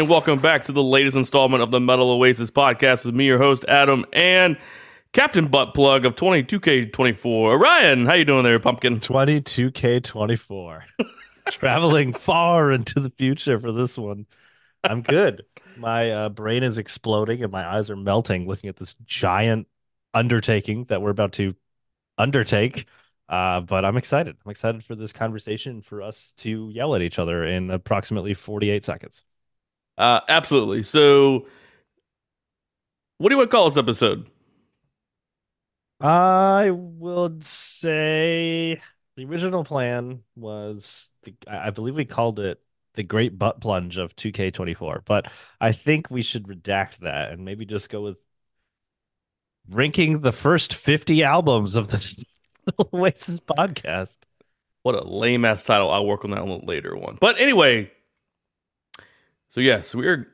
And welcome back to the latest installment of the Metal Oasis podcast with me, your host Adam, and Captain Butt Plug of 22K24. Ryan, how you doing there, Pumpkin? 22K24. Traveling far into the future for this one. I'm good. My uh, brain is exploding and my eyes are melting looking at this giant undertaking that we're about to undertake. Uh, but I'm excited. I'm excited for this conversation for us to yell at each other in approximately 48 seconds. Uh, absolutely. So, what do you want to call this episode? I would say the original plan was, the, I believe we called it the Great Butt Plunge of 2K24, but I think we should redact that and maybe just go with ranking the first 50 albums of the Oasis podcast. What a lame ass title. I'll work on that one later one. But anyway, so yes, we're.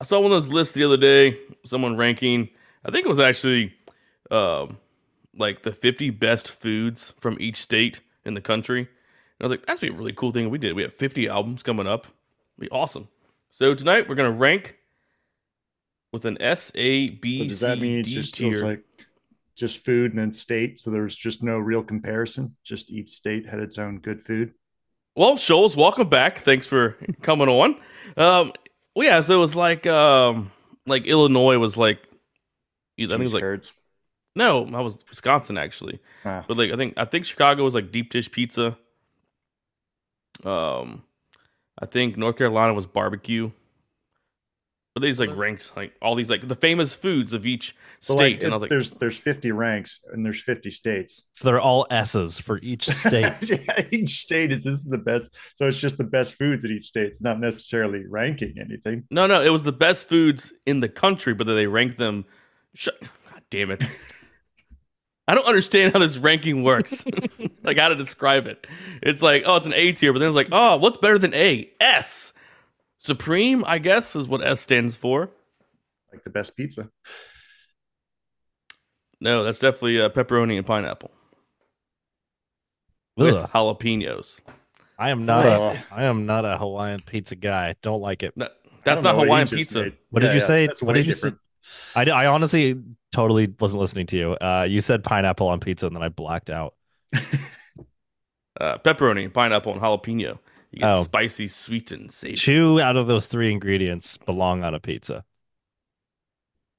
I saw one of those lists the other day. Someone ranking. I think it was actually, um, like the 50 best foods from each state in the country. And I was like, that's be a really cool thing we did. We have 50 albums coming up. It'd be awesome. So tonight we're gonna rank with an S A B So does that mean it just feels tier. like just food and then state? So there's just no real comparison. Just each state had its own good food. Well, Scholze, welcome back. Thanks for coming on. Um, well, yeah, so it was like, um, like Illinois was like, I think it was like curds. no, I was Wisconsin actually, Ah, but like I think I think Chicago was like deep dish pizza. Um, I think North Carolina was barbecue. But they just like ranked like all these like the famous foods of each state, like, and I was like, there's there's 50 ranks and there's 50 states. So they're all S's for each state. yeah, each state is this is the best. So it's just the best foods at each state. It's not necessarily ranking anything. No, no, it was the best foods in the country, but then they ranked them. Sh- God damn it! I don't understand how this ranking works. like how to describe it. It's like, oh, it's an A tier, but then it's like, oh, what's better than A? S. Supreme, I guess, is what S stands for. Like the best pizza. No, that's definitely uh, pepperoni and pineapple with Ugh. jalapenos. I am not Ugh. a I am not a Hawaiian pizza guy. Don't like it. No, that's don't not know what Hawaiian pizza. made. What did Yeah, you yeah, say? that's What way did you say? I, I honestly totally wasn't listening to you. Uh, you said pineapple on pizza, and then I blacked out. Uh, pepperoni, pineapple, and jalapeno. You get Oh. spicy, sweet, and savory. Two out of those three ingredients belong on a pizza.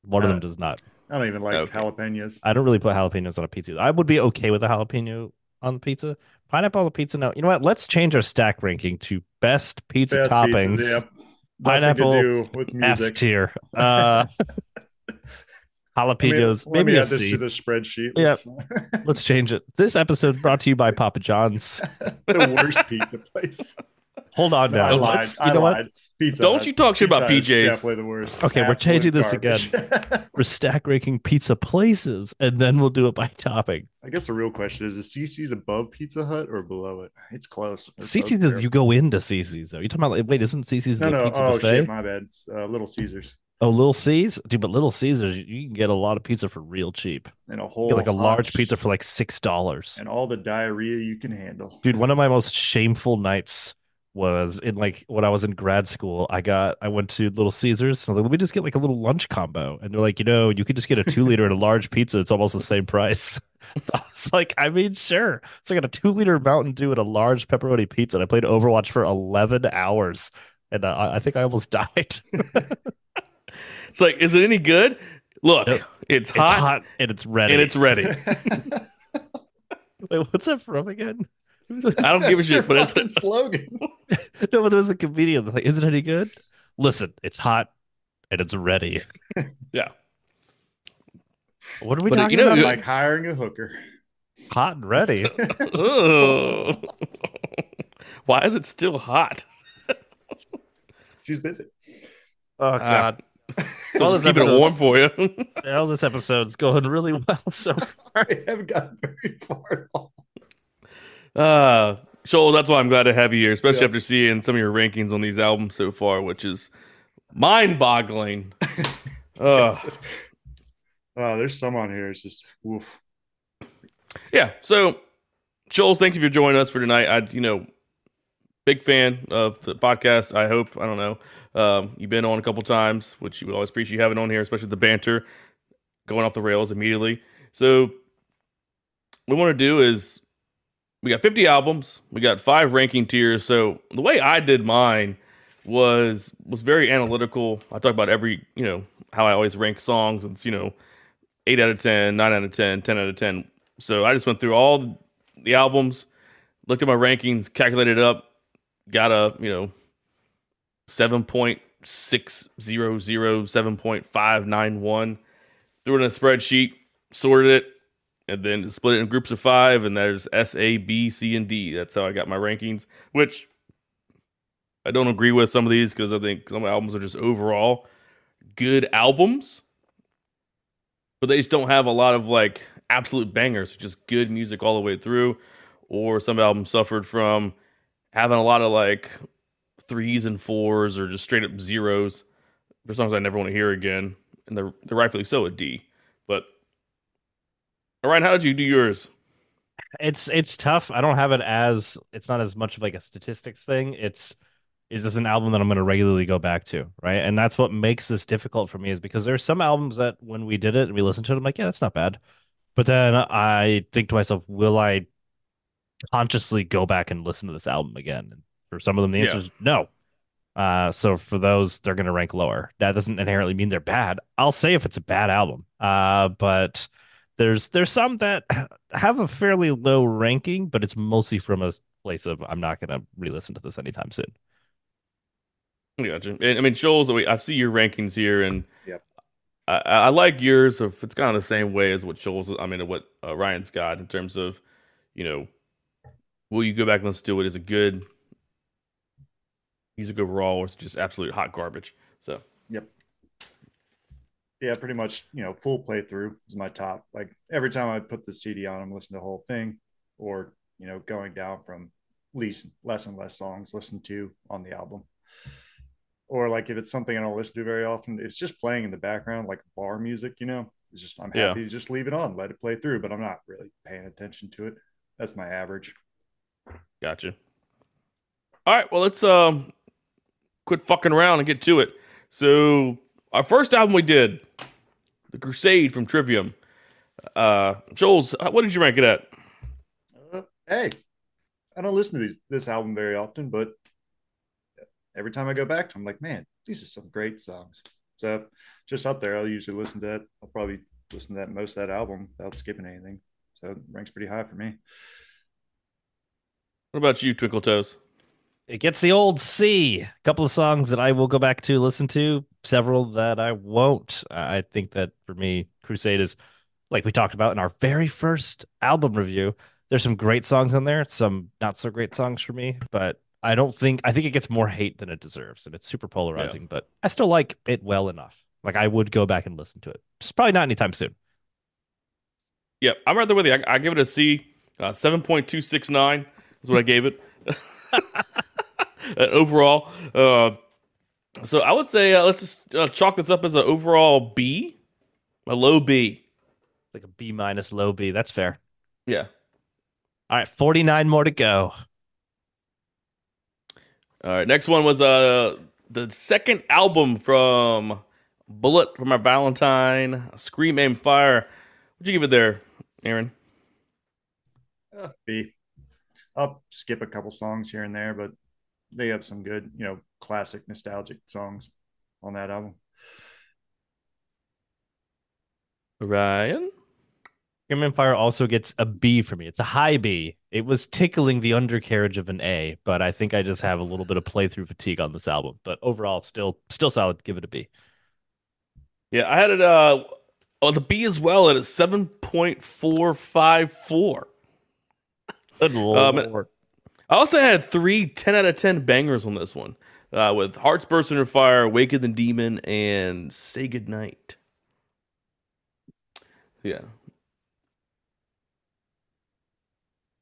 One of Uh, them does not. I don't even like Okay. jalapenos. I don't really put jalapenos on a pizza. I would be okay with a jalapeno on the pizza. Pineapple on the pizza. No, you know what? Let's change our stack ranking to best pizza Best toppings. pizzas, yep. Nothing Pineapple, to do with F tier. Uh, Let me- jalapenos. let maybe me a add this C. to the spreadsheet. Yep. Let's- Let's change it. This episode brought to you by Papa John's. the worst pizza place. Hold on now. I lied. Let's- I you know what? Pizza. Don't Hut. you talk shit about Pizza Hut is PJs. Definitely the worst. Okay, we're changing this Absolute garbage. We're stack ranking pizza places, and then we'll do it by topping. I guess the real question is: Is Cici's above Pizza Hut or below it? It's close. They're both Cici's, terrible. you go into Cici's though. You talking about? Like, Wait, isn't Cici's No, the no. pizza Oh buffet? shit, my bad. It's, uh, Little Caesars Oh, Little C's, dude. But Little Caesars, you- can get a lot of pizza for real cheap. and a whole get like a large pizza for like six dollars. and all the diarrhea you can handle. Dude, one of my most shameful nights was in like when I was in grad school. I got I went to Little Caesars. Was like, let me just get like a little lunch combo, and they're like, you know, you could just get a two liter and a large pizza. It's almost the same price. So I was like, I mean, sure. So I got a two liter Mountain Dew and a large pepperoni pizza. And I played Overwatch for eleven hours, and uh, I I think I almost died. It's like, is it any good? Look, Yep. it's it's hot, hot and it's ready. and it's ready. Wait, what's that from again? I don't give a shit, but it's a slogan. no, but there was a comedian like, is it any good? Listen, it's hot and it's ready. yeah. What are we But, uh, talking you know, about? you- like hiring a hooker. hot and ready. Why is it still hot? She's busy. Oh God. Well, So this let's keep it warm for you. Well, this episode's going really well so far. I haven't gotten very far at all. Uh, Shoal, that's why I'm glad to have you here, especially Yeah. after seeing some of your rankings on these albums so far, which is mind-boggling. Uh, Oh, there's some on here. It's just woof. yeah. So, Scholze, thank you for joining us for tonight. I, you know, big fan of the podcast. I hope I don't know. Um, you've been on a couple times, which we always appreciate you having on here, especially the banter going off the rails immediately. So, what we want to do is we got 50 albums, we got five ranking tiers. So, the way I did mine was was very analytical. I talk about every, you know, how I always rank songs. It's, you know, 8 out of 10, 9 out of 10, 10 out of 10. So, I just went through all the albums, looked at my rankings, calculated it up, got a, you know, 7.600, 7.591, threw it in a spreadsheet, sorted it, and then split it in groups of five. And there's S, A, B, C, and D. That's how I got my rankings, which I don't agree with some of these because I think some albums are just overall good albums, but they just don't have a lot of like absolute bangers, just good music all the way through. Or some albums suffered from having a lot of like threes and fours or just straight up zeros for songs I never want to hear again. And they're, they're rightfully so a D. But Ryan, how did you do yours? It's it's tough. I don't have it as it's not as much of like a statistics thing. It's is this an album that I'm going to regularly go back to, right? And that's what makes this difficult for me is because there's some albums that when we did it and we listened to it, I'm like, yeah, that's not bad. But then I think to myself, will I consciously go back and listen to this album again? And for some of them, the answer Yeah. is no. Uh, so for those, they're going to rank lower. That doesn't inherently mean they're bad. I'll say if it's a bad album. Uh, but there's there's some that have a fairly low ranking, but it's mostly from a place of I'm not going to re-listen to this anytime soon. I Gotcha. And, I mean, Scholze. I see your rankings here, and Yep. I, I like yours. If it's kind of the same way as what Joel's, I mean, what uh, Ryan's got in terms of, you know, will you go back and listen to it? Is it good? Music overall, it's just absolute hot garbage? So Yep. Yeah, pretty much, you know, full playthrough is my top. Like every time I put the CD on, I'm listening to the whole thing, or you know, going down from least less and less songs listened to on the album. Or like if it's something I don't listen to very often, it's just playing in the background, like bar music, you know. It's just I'm Yeah. happy to just leave it on, let it play through, but I'm not really paying attention to it. That's my average. Gotcha. All right, well let's um quit fucking around and get to it. So our first album we did, The Crusade from Trivium. Uh Scholze what did you rank it at? Uh, hey, I don't listen to these this album very often, but every time I go back to, them, I'm like, man, these are some great songs. So just up there, I'll usually listen to that. I'll probably listen to that most of that album without skipping anything. So it ranks pretty high for me. What about you, Twinkle Toes? It gets the old C. A couple of songs that I will go back to listen to, several that I won't. I think that for me, Crusade is like we talked about in our very first album review. There's some great songs on there, some not so great songs for me, but I don't think I think it gets more hate than it deserves, and it's super polarizing. But I still like it well enough. Like I would go back and listen to it. Just probably not anytime soon. Yep, I'm right there with you. I, I give it a C. Uh, Seven point two six nine is what I gave it. Uh, overall, uh, so I would say uh, let's just uh, chalk this up as an overall B, a low B. Like a B minus low B. That's fair. Yeah. All right, 49 more to go. All right. Next one was uh the second album from Bullet for My Valentine, Scream Aim Fire. What'd you give it there, Aaron? Uh, B. I'll skip a couple songs here and there, but they have some good, you know, classic nostalgic songs on that album. Ryan. Scream Aim Fire also gets a B for me. It's a high B. It was tickling the undercarriage of an A, but I think I just have a little bit of playthrough fatigue on this album. But overall, still still solid. Give it a B. Yeah, I had it uh oh the B as well at a seven point four five four. Good Um, lord. I also had three 10 out of 10 bangers on this one uh, with Hearts Burst Under Fire, Waking the Demon, and Say Goodnight. Yeah.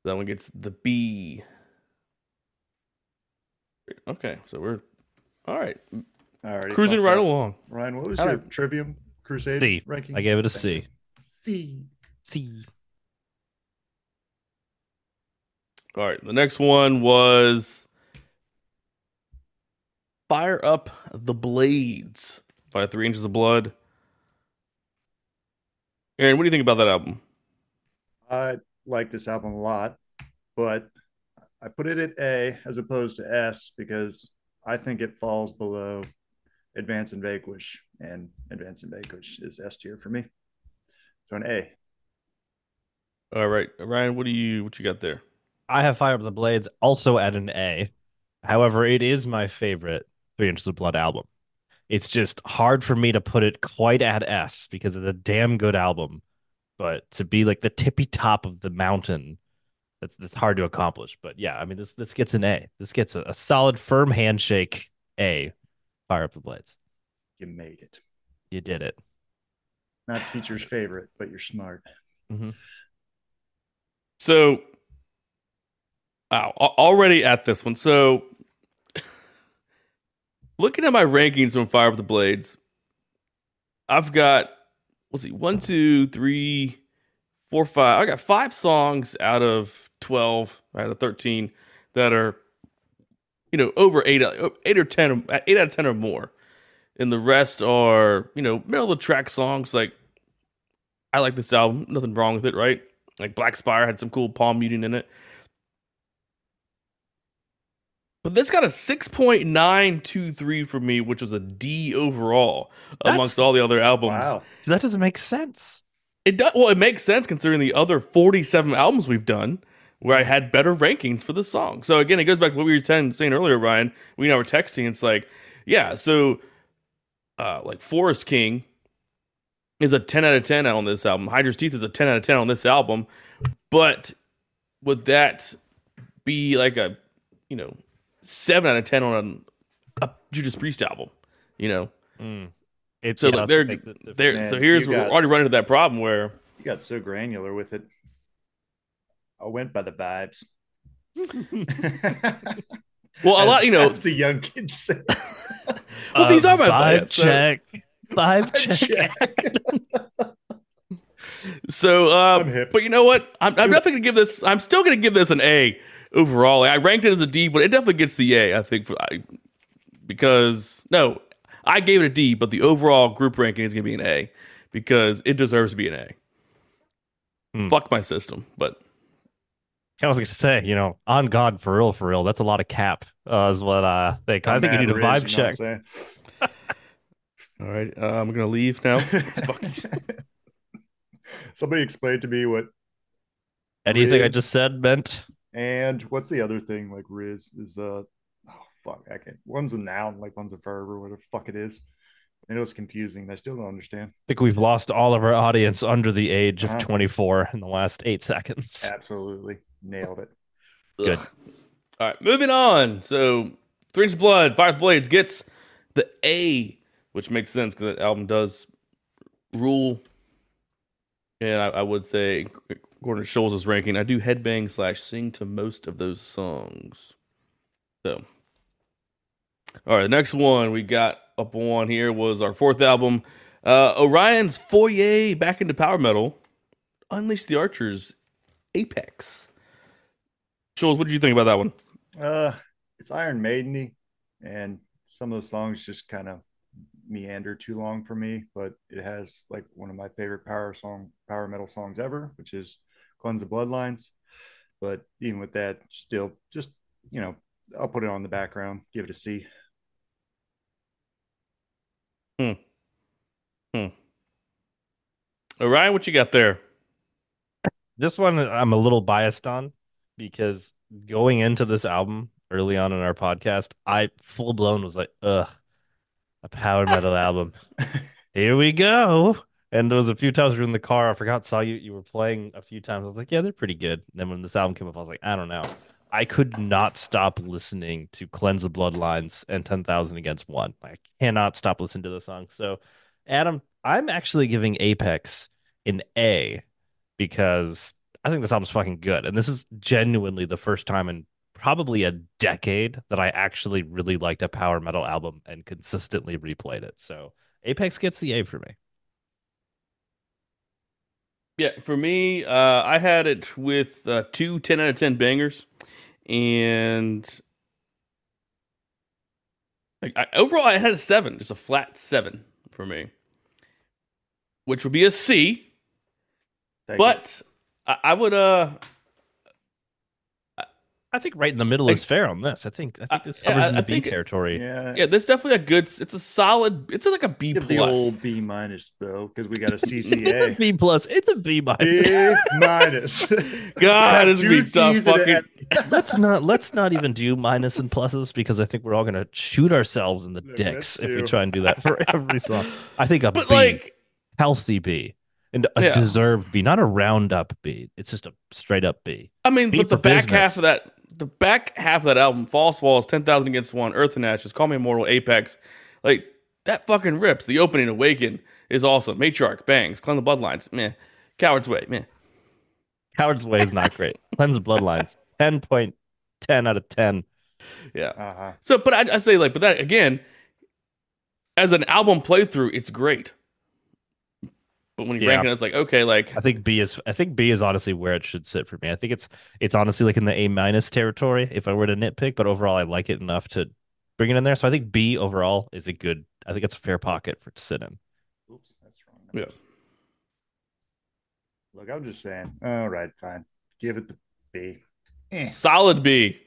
That one gets the B. Okay, so we're all right, All right. cruising right along. Ryan, what was All your right. Trivium Crusade C. ranking? I gave it a C. C. C. All right, the next one was Fire Up the Blades by Three Inches of Blood. Aaron, what do you think about that album? I like this album a lot, but I put it at A as opposed to S because I think it falls below Advance and Vanquish, and Advance and Vanquish is S tier for me. So an A. All right, Ryan, what do you what you got there? I have Fire Up the Blades also at an A. However, it is my favorite Three Inches of Blood album. It's just hard for me to put it quite at S because it's a damn good album. But to be like the tippy top of the mountain, that's that's hard to accomplish. But yeah, I mean this this gets an A. This gets a, a solid, firm handshake A. Fire up the blades. You made it. You did it. Not teacher's favorite, but you're smart. Mm-hmm. So, wow, already at this one. So, looking at my rankings on Fire with the Blades, I've got let's see, one, two, three, four, five. I got five songs out of twelve, out of thirteen that are, you know, over eight, uh, eight or ten, eight out of ten or more, and the rest are, you know, middle of the track songs. Like, I like this album. Nothing wrong with it, right? Like Black Spire had some cool palm muting in it. But this got a 6.923 for me, which was a D overall That's- amongst all the other albums. Wow. So that doesn't make sense. It does well, it makes sense considering the other 47 albums we've done where I had better rankings for the song. So again, it goes back to what we were saying earlier, Ryan. We I were texting. It's like, yeah, so uh like Forest King is a 10 out of 10 on this album. Hydra's Teeth is a 10 out of 10 on this album. But would that be like a, you know, 7 out of 10 on a, a Judas Priest album? You know? Mm. It's So yeah, like, they're, it they're, Man, so here's you we're already running into that problem where You got so granular with it. I went by the vibes. Well, a lot, you know- as the young kids say. Well, these Uh, are my vibe vibes, so- check. Vibe check. So, uh, I'm hip. but you know what? I'm, I'm definitely gonna give this. I'm still gonna give this an A overall. I ranked it as a D, but it definitely gets the A. I think for I, because no, I gave it a D, but the overall group ranking is gonna be an A because it deserves to be an A. Hmm. Fuck my system, but I was going to say, you know, on God for real, for real. That's a lot of cap, uh, is what I think. I I'm think you need a vibe Riz, you check. all right, uh, I'm gonna leave now. Somebody explained to me what Anything I just said meant and what's the other thing like Riz is a oh fuck I can't one's a noun like one's a verb or whatever the fuck it is. And it was confusing. I still don't understand. I think we've lost all of our audience under the age of Uh-huh. 24 in the last eight seconds. Absolutely nailed it. Good. Ugh. All right, moving on. So, Three Inch Blood, Five Blades gets the A, which makes sense because that album does rule. And I, I would say, to Scholze' ranking, I do headbang slash sing to most of those songs. So, all right, the next one we got up on here was our fourth album, uh, Orion's Foyer back into power metal, Unleash the Archers, Apex. Scholes, what did you think about that one? Uh it's Iron Maideny and some of the songs just kind of meander too long for me, but it has like one of my favorite power song power metal songs ever, which is Cleanse the Bloodlines. But even with that, still just you know, I'll put it on the background, give it a C. Hmm. Hmm. Orion, what you got there? This one I'm a little biased on because going into this album early on in our podcast, I full blown was like, ugh, a power metal album. Here we go. And there was a few times we were in the car. I forgot saw you you were playing a few times. I was like, yeah, they're pretty good. And then when this album came up, I was like, I don't know. I could not stop listening to Cleanse the Bloodlines and 10,000 Against One. I cannot stop listening to the song. So, Adam, I'm actually giving Apex an A because I think this album's fucking good. And this is genuinely the first time in probably a decade that I actually really liked a power metal album and consistently replayed it. So, Apex gets the A for me. Yeah, for me, uh, I had it with uh, two 10 out of 10 bangers. And Like I, overall, I had a seven, just a flat seven for me, which would be a C. It. But I, I would uh I think right in the middle Like- is fair on this. I think I think Uh, this yeah, covers I- in the B think territory. yeah, yeah, there's definitely a good. It's a solid. It's like a B give the plus. old B minus though, because we got a CCA. B plus. It's a B minus. B minus. God, this is gonna be tough. Fucking let's not let's not even do minus and pluses because I think we're all gonna shoot ourselves in the Yeah, dicks if we try and do that for every song. I think a but B, like healthy B, and a Yeah. deserved B, not a roundup B. It's just a straight up B. I mean, B but the for back half of that, the back half of that album, False Walls, Ten Thousand Against One, Earth and Ashes, Call Me Immortal, Apex, like that fucking rips. The opening, Awaken, is awesome. Matriarch, Bangs, Cleanse the Bloodlines, man. Coward's Way, man. Coward's Way is not great. Cleanse the Bloodlines, ten point ten out of ten. Yeah. Uh-huh. So, but I, I say like, but that again, as an album playthrough, it's great. But when you Yeah. rank it, it's like okay, like I think B is I think B is honestly where it should sit for me. I think it's it's honestly like in the A minus territory if I were to nitpick, but overall I like it enough to bring it in there. So I think B overall is a good I think it's a fair pocket for it to sit in. Oops, that's wrong. Yeah. Look, I'm just saying. All right, fine. Give it the B. Eh. solid B.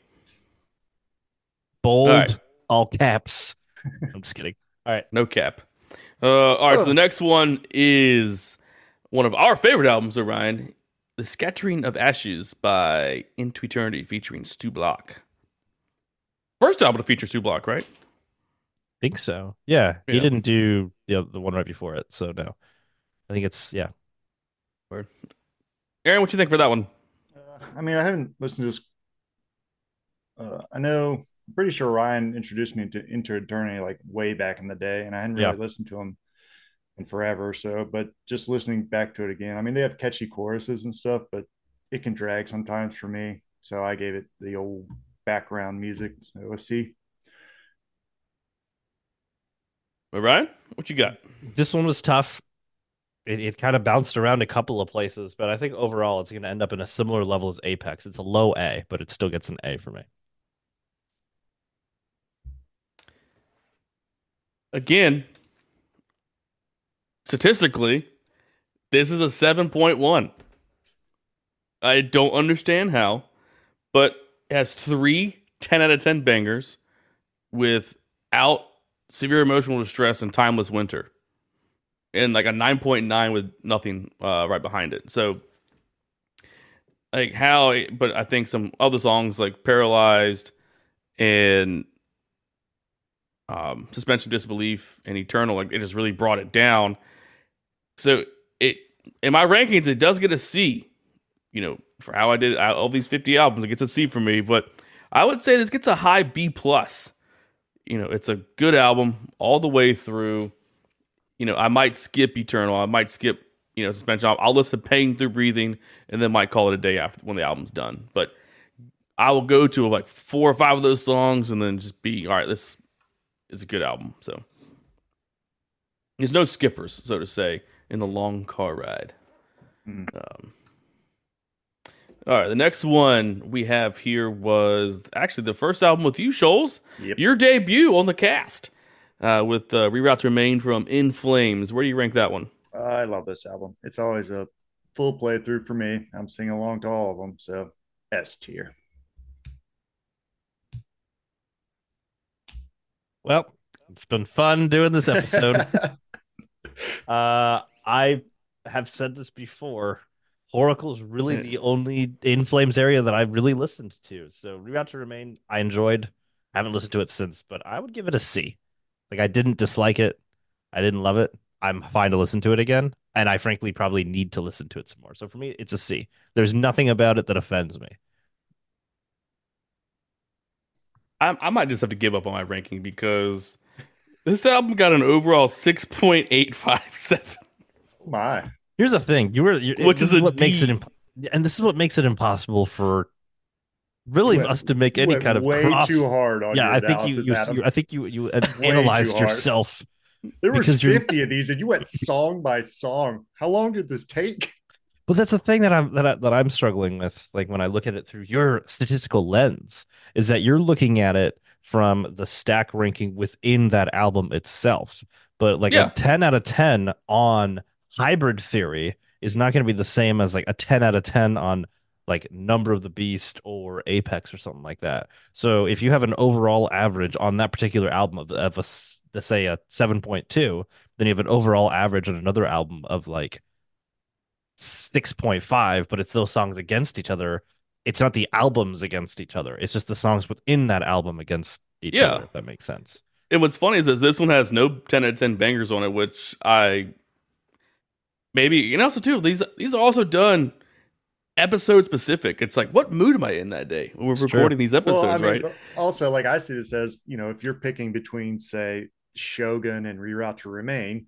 Bold, All right. all caps. I'm just kidding. All right. No cap. Uh, all right, so the next one is one of our favorite albums, Orion, The Scattering of Ashes by Into Eternity featuring Stu Block. First album to feature Stu Block, right? think so. Yeah. He didn't do the the one right before it, so no. I think it's yeah. Aaron, what you think for that one? Uh, I mean, I haven't listened to this. Uh, I know, I'm pretty sure Ryan introduced me to Into Eternity like way back in the day, and I hadn't really Yeah. listened to him in forever or so. But just listening back to it again, I mean, they have catchy choruses and stuff, but it can drag sometimes for me. So I gave it the old background music. So a C. Orion, what you got? This one was tough. It, it kind of bounced around a couple of places, but I think overall it's going to end up in a similar level as Apex. It's a low A, but it still gets an A for me. Again, statistically, this is a 7.1. I don't understand how, but has three 10 out of 10 bangers without severe emotional distress and timeless winter. And like a 9.9 with nothing uh, right behind it. So, like, how, but I think some other songs like Paralyzed and um, suspension disbelief and eternal like it just really brought it down. So it in my rankings it does get a c you know for how i did out all these 50 albums. It gets a c for me but i would say this gets a high b plus. You know it's a good album all the way through. You know i might skip eternal. I might skip you know suspension. I'll, I'll listen to pain through breathing and then might call it a day after when the album's done. But i will go to like four or five of those songs and then just be all right this is a good album. So there's no skippers, so to say, in the long car ride. Mhm. Um, all right, the next one we have here was actually the first album with you, Scholze. Yep. Your debut on the cast uh, with uh, Reroute to Remain from In Flames. Where do you rank that one? I love this album. It's always a full playthrough for me. I'm singing along to all of them. So S tier. Well, it's been fun doing this episode. uh, I have said this before. Whoracle is really the only In Flames area that I really listened to. So Reroute to Remain, I enjoyed. I haven't listened to it since, but I would give it a C. Like I didn't dislike it. I didn't love it. I'm fine to listen to it again. And I frankly probably need to listen to it some more. So for me, it's a C. There's nothing about it that offends me. I, I might just have to give up on my ranking because this album got an overall 6.857. My. Here's the thing: you were, you Which this is a what makes it, imp- and this is what makes it impossible for really went- us to make any kind of way cross. too hard on yeah, your I think you, you, you, I think you, you analyzed yourself. There were because you're- 50 of these, and you went song by song. How long did this take? But that's the thing that I'm that, I, that I'm struggling with. Like when I look at it through your statistical lens, is that you're looking at it from the stack ranking within that album itself. But like Yeah. a 10 out of 10 on Hybrid Theory is not going to be the same as like a 10 out of 10 on like Number of the Beast or Apex or something like that. So if you have an overall average on that particular album of, of a let's say a 7.2, then you have an overall average on another album of like 6.5, but it's those songs against each other. It's not the albums against each other. It's just the songs within that album against each Yeah. other, if that makes sense. And what's funny is that this one has no 10 out of 10 bangers on it, which I maybe, and also too, these these are also done episode specific. It's like, what mood am I in that day when we're It's true. recording these episodes, well, I mean, right? but Also, like I see this as, you know, if you're picking between, say, Shogun and Reroute to Remain,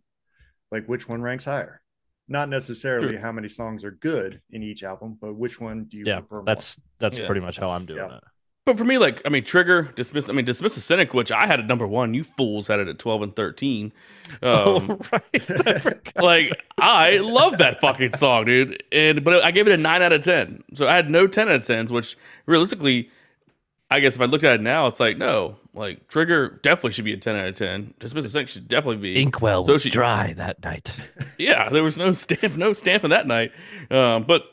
like which one ranks higher? Not necessarily how many songs are good in each album, but which one do you Yeah, prefer more? that's that's Yeah. pretty much how I'm doing Yeah. it. But for me, like, I mean, Trigger, Dismiss, I mean, Dismiss the Cynic, which I had at number one. You fools had it at 12 and 13. Um, oh, right. like, I love that fucking song, dude. And, but I gave it a 9 out of 10. So I had no 10 out of 10s, which realistically, I guess if I look at it now, it's like, no, like, Trigger definitely should be a 10 out of 10. Dismiss the Cynic should definitely be. Inkwell So was she- dry that night. yeah, there was no stamp, no stamping that night. Um, but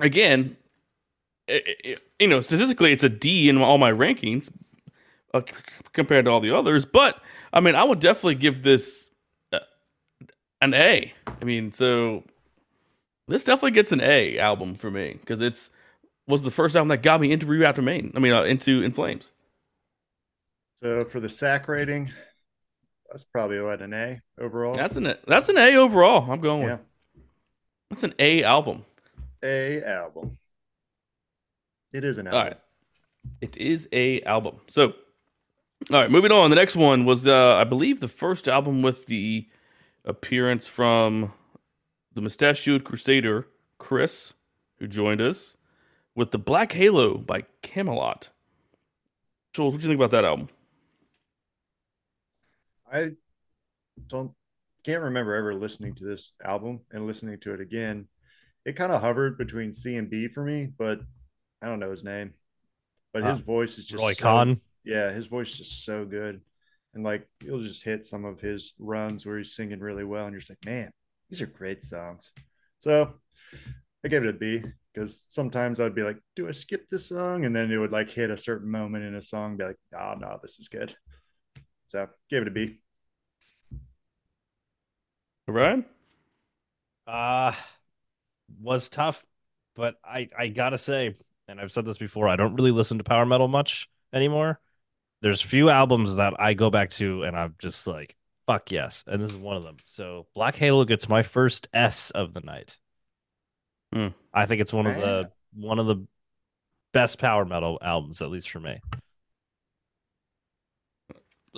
again, i i you know, statistically, it's a D in all my rankings uh, c- compared to all the others. But I mean, I would definitely give this uh, an A. I mean, so this definitely gets an A album for me because it's was the first album that got me into Reroute to Main. I mean, uh, into In Flames. So for the sack rating, that's probably what an A overall. That's an that's an A overall. I'm going. With yeah, with. That's an A album. A album. It is an album. right. It is a album. So, all right, moving on. The next one was the, I believe, the first album with the appearance from the mustachioed crusader Chris, who joined us with the Black Halo by Kamelot. Jules, what do you think about that album? I don't can't remember ever listening to this album and listening to it again. It kind of hovered between C and B for me, but I don't know his name. But his Uh, voice is just Roy so- Khan. Yeah, his voice is just so good. And like you'll just hit some of his runs where he's singing really well, and you're just like, man, these are great songs. So I gave it a B because sometimes I'd be like, do I skip this song? And then it would like hit a certain moment in a song, and be like, oh no, this is good. So gave it a B. Ryan? Uh was tough, but I I gotta say, and I've said this before, I don't really listen to power metal much anymore. There's a few albums that I go back to and I'm just like, fuck yes, and this is one of them. So Black Halo gets my first S of the night. Hmm. I think it's one of the one of the best power metal albums, at least for me.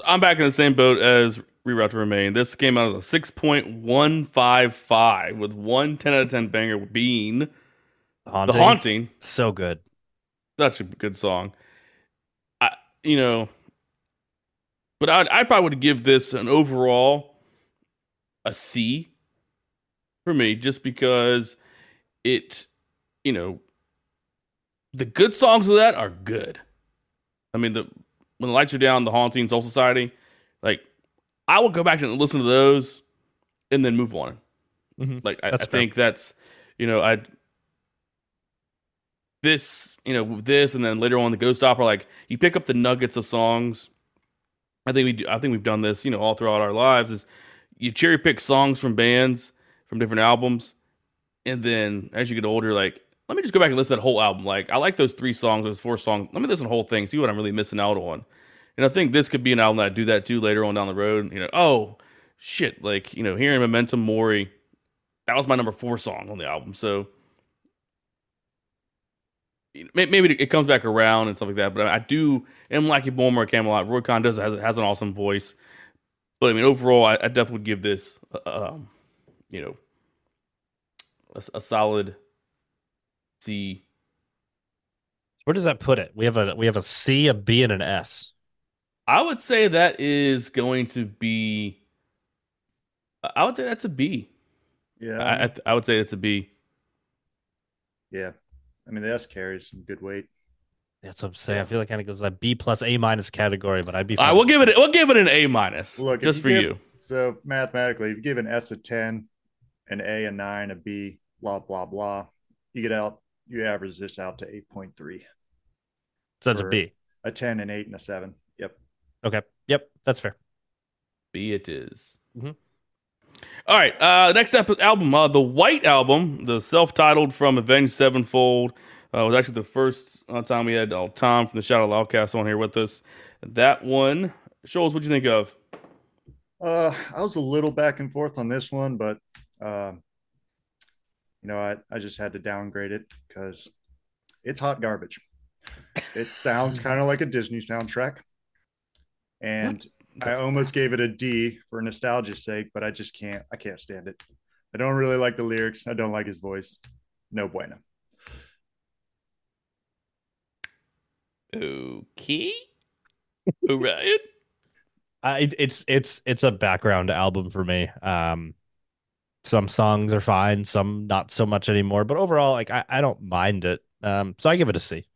I'm back in the same boat as Reroute to Remain. This came out as a 6.155 with one 10 out of 10 banger being The The Haunting, Haunting. so good. such a good song. I, you know, but I, I probably would give this an overall a C for me, just because it, you know, the good songs of that are good. I mean, the when the lights are down, the haunting, Soul Society, like I will go back and listen to those, and then move on. Mhm. Like I, I think that's, you know, I this, you know, this, and then later on the Ghost Opera, like you pick up the nuggets of songs. I think we do, I think we've done this, you know, all throughout our lives. Is you cherry pick songs from bands from different albums, and then as you get older, like let me just go back and listen to that whole album. Like I like those three songs, those four songs. Let me listen to the whole thing, see what I'm really missing out on. And I think this could be an album that I do that too later on down the road. You know, oh shit, like you know, hearing Memento Mori, that was my number four song on the album. So maybe it comes back around and stuff like that. But I do am liking Bulmer Kamelot. Roy Khan does has, has an awesome voice. But I mean, overall, I, I definitely would give this, uh, um, you know, a, a solid C. Where does that put it? We have a we have a C, a B, and an S. I would say that is going to be. I would say that's a B. Yeah. I, I, I would say it's a B. yeah. I mean, the S carries some good weight. That's what I'm saying. I feel like kind of goes that B plus A minus category, but I'd be. All right, fine we'll give it we'll give it an A minus Look, if just you for give- you. So mathematically, if you give an S a 10, an A a 9, a B, blah, blah, blah, you get out, you average this out to 8.3. So that's a for- B. A 10, an 8, and a 7. Yep. Okay. Yep. That's fair. Be it is. Mhm. All right, uh, next ep- album, uh, the White Album, the self-titled from Avenged Sevenfold, uh, was actually the first uh, time we had uh, Tom from the Shadow Loudcast on here with us. That one, Scholze, what'd you think of? Uh, I was a little back and forth on this one, but um, you know, I, I just had to downgrade it because it's hot garbage. It sounds kind of like a Disney soundtrack. And I almost gave it a D for nostalgia's sake, but I just can't I can't stand it. I don't really like the lyrics. I don't like his voice. No bueno. Okay, Orion. I it's it's it's a background album for me. Um, some songs are fine, some not so much anymore. But overall, like I, I don't mind it. Um, so I give it a C.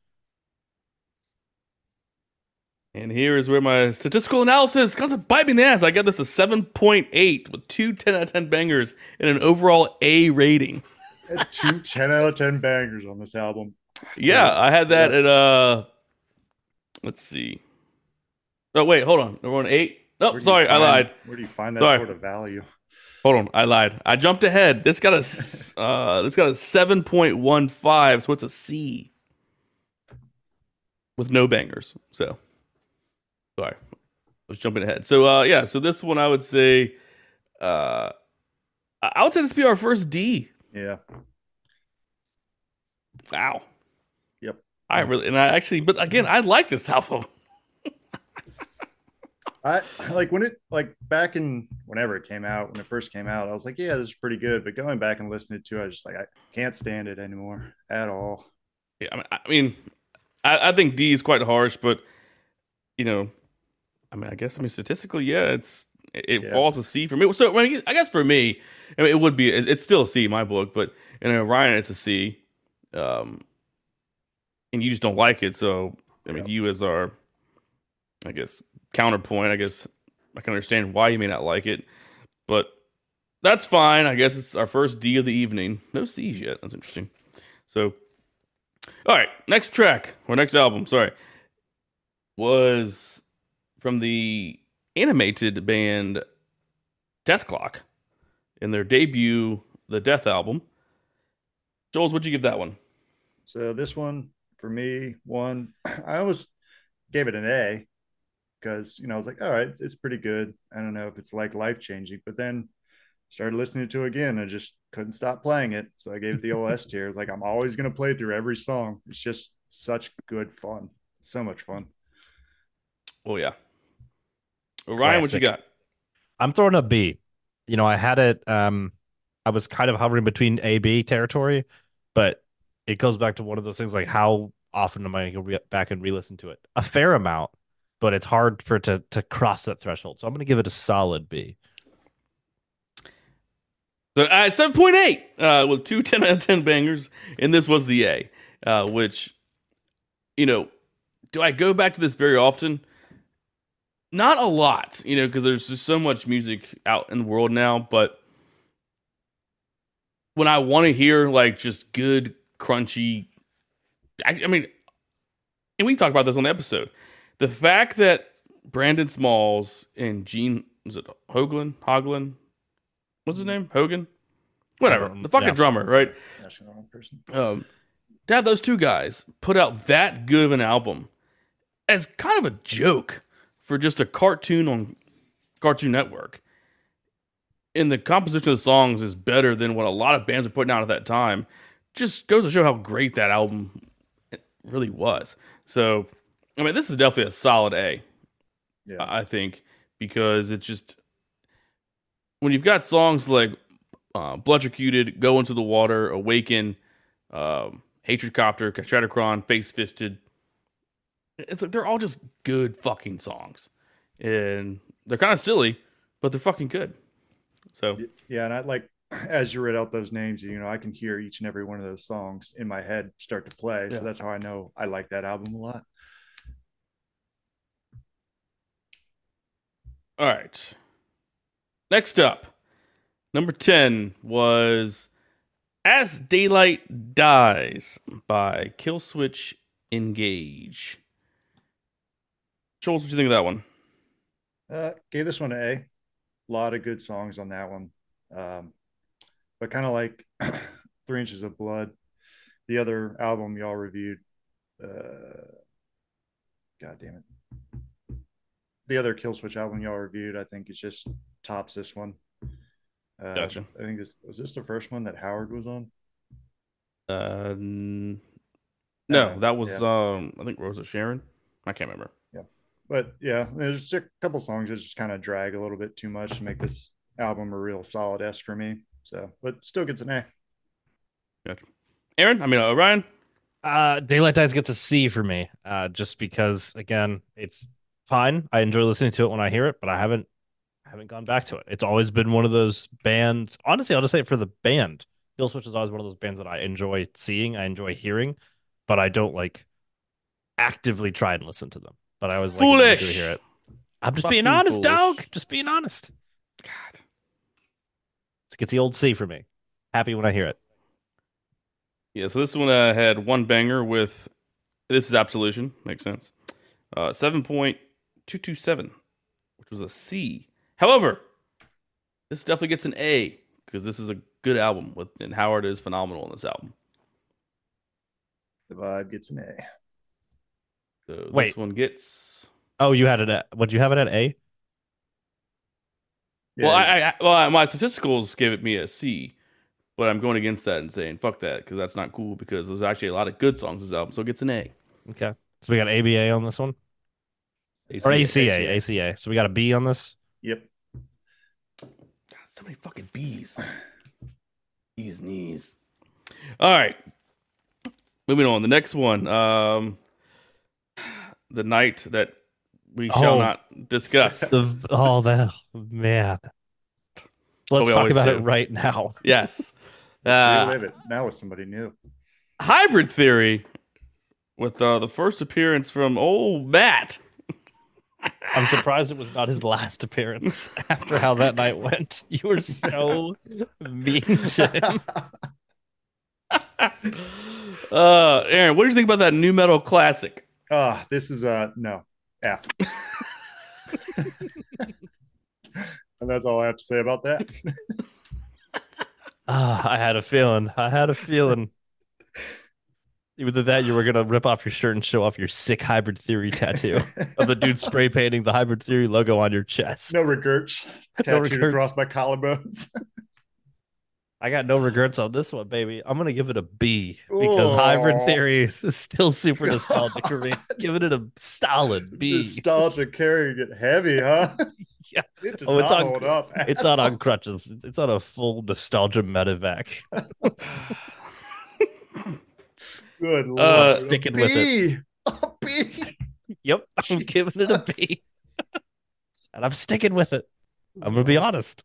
And here is where my statistical analysis comes to bite me in the ass. I got this a 7.8 with two 10 out of 10 bangers and an overall A rating. Two 10 out of 10 bangers on this album. Yeah, Yeah. I had that Yeah. at uh let's see. Oh wait, hold on. We're on eight. Oh, do you sorry, I lied. Where do you find that Sorry. sort of value? Hold on, I lied. I jumped ahead. This got a, uh this got a 7.15, so it's a C. With no bangers. So sorry. I was jumping ahead. So uh yeah, so this one I would say uh I would say this be our first D. Yeah. Wow. Yep. I really and I actually but again I like this album. I like when it like back in whenever it came out, when it first came out, I was like, yeah, this is pretty good. But going back and listening to it, I was just like, I can't stand it anymore at all. Yeah, I mean, I, mean I, I think D is quite harsh, but you know, I mean, I guess I mean statistically, yeah, it's it Yeah. falls a C for me. So I, mean, I guess for me, I mean, it would be it's still a C in my book, but in Orion, it's a C. Um, and you just don't like it, so I mean, Yeah. you as our, I guess counterpoint, I guess I can understand why you may not like it, but that's fine. I guess it's our first D of the evening. No C's yet. That's interesting. So, all right, next track or next album, sorry, was from the animated band Dethklok in their debut, the Dethalbum. Jules, what'd you give that one? So this one for me, one, I almost gave it an A because you know I was like, all right, it's pretty good. I don't know if it's like life changing, but then started listening to it again and just couldn't stop playing it. So I gave it the old S tier. It's like I'm always gonna play through every song. It's just such good fun. So much fun. Oh yeah, Ryan, what you got? I'm throwing a B. You know, I had it. Um, I was kind of hovering between A B territory, but it goes back to one of those things like how often am I going to go re- back and re-listen to it? A fair amount, but it's hard for it to to cross that threshold. So I'm going to give it a solid B. So uh, seven point eight uh, with two 10 out of ten bangers, and this was the A, uh, which you know, do I go back to this very often? Not a lot, you know, because there's just so much music out in the world now. But when I want to hear like just good, crunchy, I, I mean, and we talked about this on the episode. The fact that Brendon Smalls and Gene was it Hoglan, Hoglan, what's his name? Hogan? Whatever. Um, the fucking yeah. drummer, right? That's the wrong person. Um, to have those two guys put out that good of an album as kind of a joke for just a cartoon on Cartoon Network. And the composition of the songs is better than what a lot of bands were putting out at that time. Just goes to show how great that album really was. So, I mean, this is definitely a solid A. Yeah. I think, because it's just when you've got songs like uh, Bloodrocuted, Go Into the Water, Awaken, um, Hatred Copter, Castratikron, Face Fisted. It's like they're all just good fucking songs, and they're kind of silly, but they're fucking good. So Yeah, and I like as you read out those names, you know, I can hear each and every one of those songs in my head start to play. Yeah. So that's how I know I like that album a lot. All right. Next up, number 10 was As Daylight Dies by Killswitch Engage. Scholze, what do you think of that one? Uh, gave this one an A. A lot of good songs on that one. Um, but kind of like Three Inches of Blood, the other album y'all reviewed. Uh, God damn it. The other Killswitch album y'all reviewed, I think, is just tops this one. Uh, Gotcha. I think this was this the first one that Howard was on. Uh, no, that was, yeah. um, I think, Rosa Sharon. I can't remember. But yeah, there's a couple songs that just kind of drag a little bit too much to make this album a real solid S for me. So, but still gets an A. Aaron, I mean, uh, Ryan. Uh, Daylight Dies gets a C for me. Uh, just because again, it's fine. I enjoy listening to it when I hear it, but I haven't I haven't gone back to it. It's always been one of those bands. Honestly, I'll just say it for the band. Killswitch is always one of those bands that I enjoy seeing, I enjoy hearing, but I don't like actively try and listen to them. But I always like enjoy to Foolish. hear it. I'm just Fucking being honest, foolish. dog. Just being honest. God. It gets the old C for me. Happy when I hear it. Yeah, so this one uh, had one banger with this is Absolution, makes sense. Uh, seven point two two seven, which was a C. However, this definitely gets an A because this is a good album with and Howard is phenomenal on this album. The vibe gets an A. So this Wait. one gets Oh, you had it at would you have it at A? well. I, I, I well my statisticals gave it me a C, but I'm going against that and saying fuck that because that's not cool because there's actually a lot of good songs in this album, so it gets an A. Okay. So we got ABA on this one? Or ACA, ACA. So we got a B on this. Yep. God, so many fucking bees. Bees knees. All right. Moving on. The next one. Um the night that we shall Oh. not discuss. The oh that man. Let's talk about do. it right now. yes. Let's Uh, relive it now with somebody new. hybrid theory with uh, the first appearance from old Matt. I'm surprised it was not his last appearance after how that night went. You were so mean to him. Uh Aaron, what do you think about that nu metal classic? Ah, this is uh no F. and that's all I have to say about that. Ah, I had a feeling. I had a feeling. Either that, you were gonna rip off your shirt and show off your sick hybrid theory tattoo of the dude spray painting the hybrid theory logo on your chest. no regrets. No Tattooed regrets. across my collarbones. I got no regrets on this one, baby. I'm gonna give it a B because hybrid theory is still super nostalgic for me. Giving it a solid B. Nostalgia carrying it heavy, huh? Yeah. It Oh, it's not on- up. It's not on crutches. It's on a full nostalgia medevac. Good lord. Uh, sticking A with it. A B. Yep, I'm giving it a B, and I'm sticking with it. I'm gonna be honest.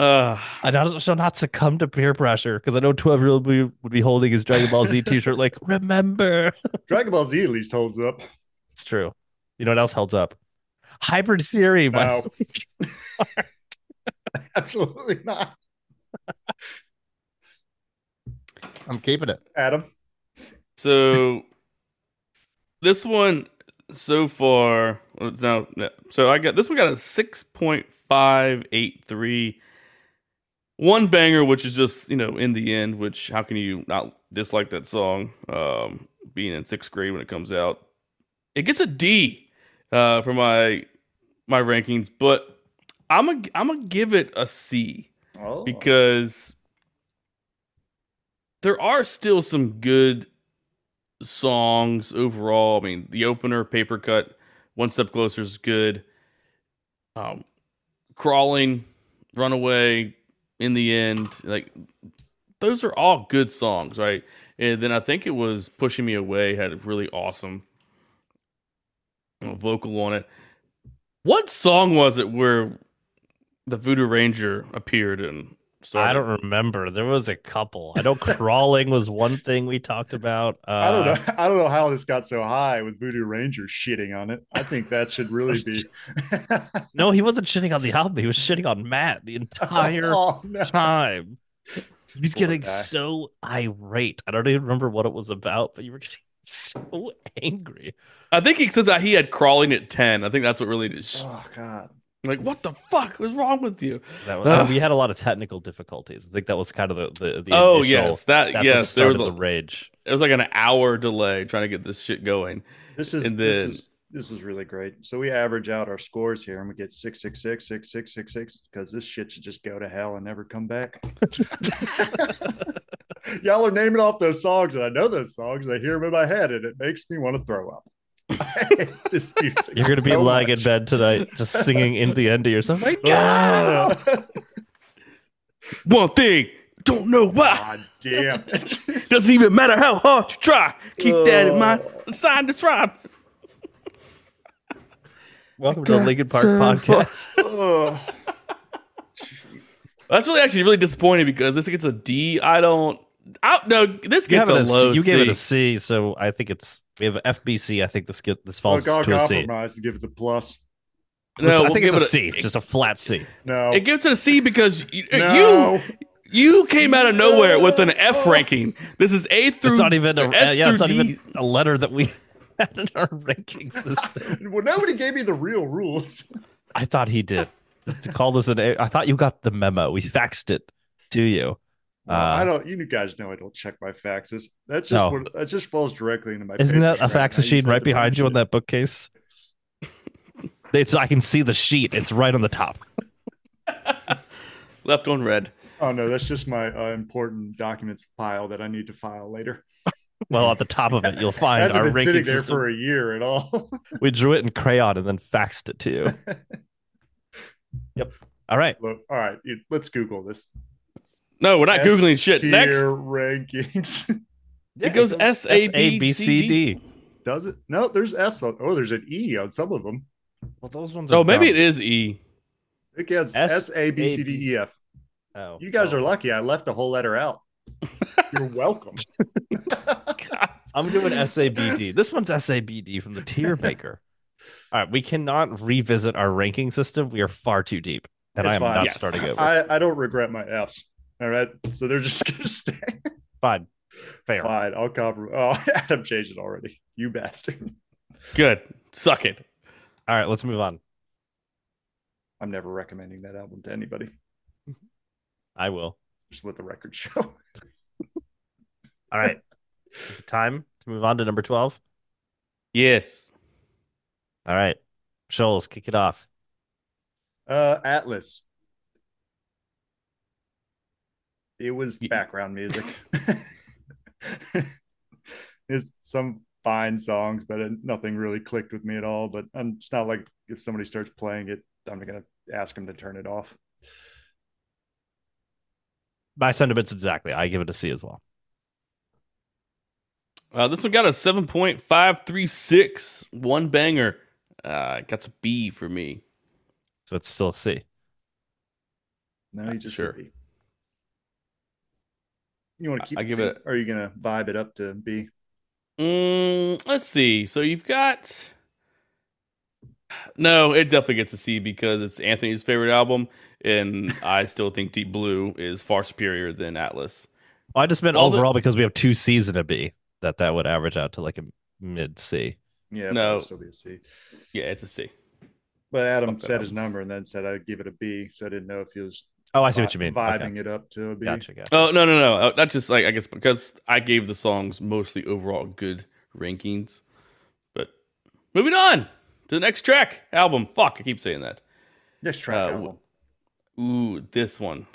Uh, and I shall not succumb to peer pressure because I know 12 year old would be holding his Dragon Ball Z t shirt, like, remember. Dragon Ball Z at least holds up. It's true. You know what else holds up? Hybrid Theory. No. Absolutely not. I'm keeping it. Adam. So this one so far, no, no. So I got this one got a 6.583 one banger, which is just you know in the end, which how can you not dislike that song? Um, being in sixth grade when it comes out, it gets a D uh, for my my rankings, but I'm a I'm gonna give it a C Oh. because there are still some good songs overall. I mean, the opener, Paper Cut, One Step Closer is good. Um, Crawling, Runaway, in the end, like those are all good songs, right? And then I think it was Pushing Me Away had a really awesome vocal on it. What song was it where the Voodoo Ranger appeared in? Started. I don't remember. There was a couple. I know crawling was one thing we talked about. Uh, I don't know. I don't know how this got so high with Voodoo Ranger shitting on it. I think that should really be. No, he wasn't shitting on the album. He was shitting on Matt the entire Oh, no. time. He's Poor getting guy. so irate. I don't even remember what it was about, but you were getting so angry. I think he says that he had crawling at ten. I think that's what really just Oh God. Like what the fuck was wrong with you? That was, Ugh. we had a lot of technical difficulties. I think that was kind of the the, the oh initial- yes, that That's what yes. There started was the rage. it was like an hour delay trying to get this shit going. This is And this is this is really great. So we average out our scores here, and we get six six six six six six six because this shit should just go to hell and never come back. Y'all are naming off those songs, and I know those songs. I hear them in my head, and it makes me want to throw up. I hate this music. You're gonna be so lying in bed tonight, just singing in the end to yourself. Like, Ah, One thing, don't know why. God damn it. Doesn't even matter how hard you try. Keep that in mind. Oh. Sign this rhyme. welcome to the Linkin Park podcast. Oh. That's really actually really disappointing because this gets a D. I don't. I no. This You, gets a it a, low. C. you gave it a C, so I think it's we have FBC. I think this get this I'll, falls I'll to a C. compromise to give it the plus. No, I we'll think it's give a it C, just a flat C. No. It gives it a C because you uh, no. you, you came out of nowhere with an F ranking. This is A through. It's not even a or uh, yeah, it's not D. even a letter that we had in our ranking system. Well, nobody gave me the real rules. I thought he did. To call this an A, I thought you got the memo. We faxed it to you. Well, I Uh, don't. You guys know I don't check my faxes. That just No. what, that just falls directly into my. Isn't that a fax and I use machine right behind you on that bookcase? It's I can see the sheet. It's right on the top. Left on red. Oh no, that's just my uh, important documents pile that I need to file later. Well, at the top of it, you'll find hasn't our been ranking sitting there system. for a year at all. We drew it in crayon and then faxed it to you. Yep. All right. Look, all right, let's Google this. No, we're not googling shit. S-tier Next, rankings. it goes S A B C D. Does it? No, there's S. On, oh, there's an E on some of them. Well, those ones. Oh, maybe it is E. It has S- S A B C D E F. Oh, You guys oh. are lucky. I left a whole letter out. You're welcome. I'm doing SABD. This one's SABD from the tier maker. All right, we cannot revisit our ranking system. We are far too deep, and It's I am fine. not Yes. starting over. I, I don't regret my F's. All right, so they're just gonna stay. Fine, fair. Fine, I'll compromise. Oh, Adam changed it already. You bastard. Good. Suck it. All right, let's move on. I'm never recommending that album to anybody. I will. Just let the record show. All right, is it time to move on to number twelve? Yes. All right, Scholze, kick it off. Uh, Atlas. It was Ye- background music. There's some fine songs, but it, nothing really clicked with me at all. But um, it's not like if somebody starts playing it, I'm gonna ask them to turn it off. My sentiments exactly. I give it a C as well. Uh, this one got a 7.536. One banger. Uh, got a B for me. So it's still a C. No, you just Sure. should be. You want to keep I it give C, it- or are you gonna vibe it up to B? Mm, let's see. So you've got. No, it definitely gets a C because it's Anthony's favorite album, and I still think Deep Blue is far superior than Atlas. Well, I just meant All the- overall because we have two C's and a B. That that would average out to like a mid C. Yeah, No. it'll still be a C. Yeah, it's a C. But Adam Fuck said his number and then said I'd give it a B, so I didn't know if he was Oh, I see what you mean. vibing Okay. it up to a B. Gotcha, gotcha. Oh no no no! Uh, That's just like I guess because I gave the songs mostly overall good rankings. But moving on to the next track album. Fuck, I keep saying that. Next track Uh, album. Ooh, this one.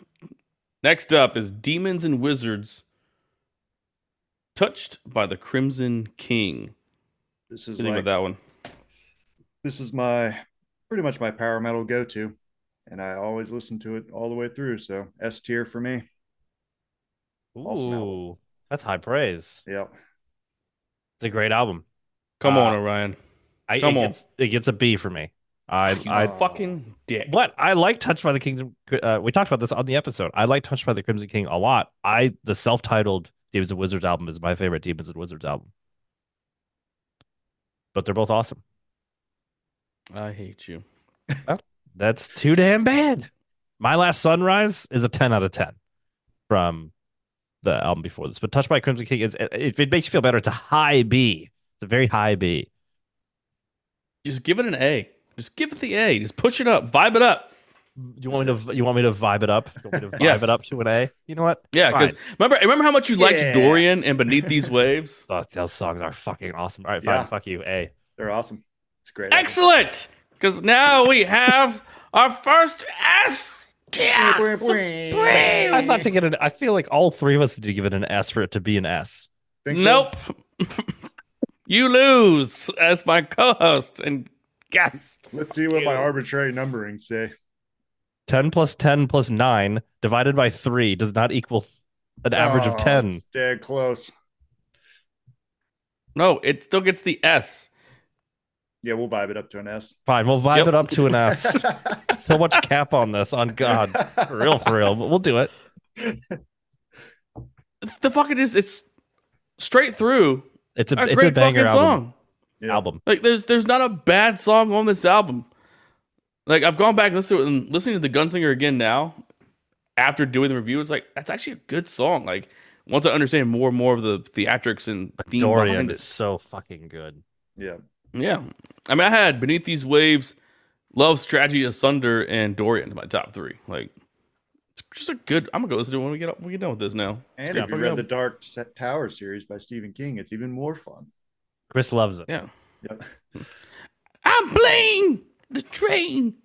Next up is Demons and Wizards. Touched by the Crimson King. This is do you think like about that one? this is my pretty much my power metal go to, and I always listen to it all the way through. So S tier for me. awesome. Ooh, that's high praise. Yep. It's a great album. Come Uh, on, Orion. I, Come it on. Gets, it gets a B for me. I You I fucking dick. But I like Touched by the Kingdom. Uh, we talked about this on the episode. I like Touched by the Crimson King a lot. I the self-titled Demons and Wizards album is my favorite Demons and Wizards album. But they're both awesome. I hate you. That's too damn bad. My Last Sunrise is a 10 out of 10 from the album before this. But Touched by Crimson King is if it makes you feel better, it's a high B. It's a very high B. Just give it an A. Just give it the A. Just push it up. Vibe it up. You want me to you want me to vibe it up? You want me to vibe Yes. it up to an A? You know what? Yeah, because remember, remember how much you liked Yeah. Dorian and Beneath These Waves? Oh, those songs are fucking awesome. All right, fine. Yeah. Fuck you. A. They're awesome. It's great. Excellent. Because now we have our first S tier. I thought to get an. I feel like all three of us need to give it an S for it to be an S. Think so? Nope. you lose as my co-host and guest. Let's see what my arbitrary numbering say. Ten plus ten plus nine divided by three does not equal th- an average of Oh, ten. it's Dead close. No, it still gets the S. Yeah, we'll vibe it up to an S. Fine, we'll vibe Yep. it up to an S. so much cap on this. On God, for real, for real. But we'll do it. The fucking is it's straight through It's a a it's a great banger fucking album. song. Yeah. Album. Like there's there's not a bad song on this album. Like I've gone back and listened to it and listening to the Gunslinger again now after doing the review. It's like that's actually a good song. Like once I understand more and more of the theatrics and theme Dorian behind is it. so fucking good. Yeah. Yeah, I mean I had Beneath These Waves, Love's Tragedy Asunder, and Dorian in my top three. Like it's just a good. I'm gonna go listen to it when we get up, when we get done with this now. And if you read it the. Dark Set Tower series by Stephen King, it's even more fun. Chris loves it. Yeah, Yep. I'm playing the train.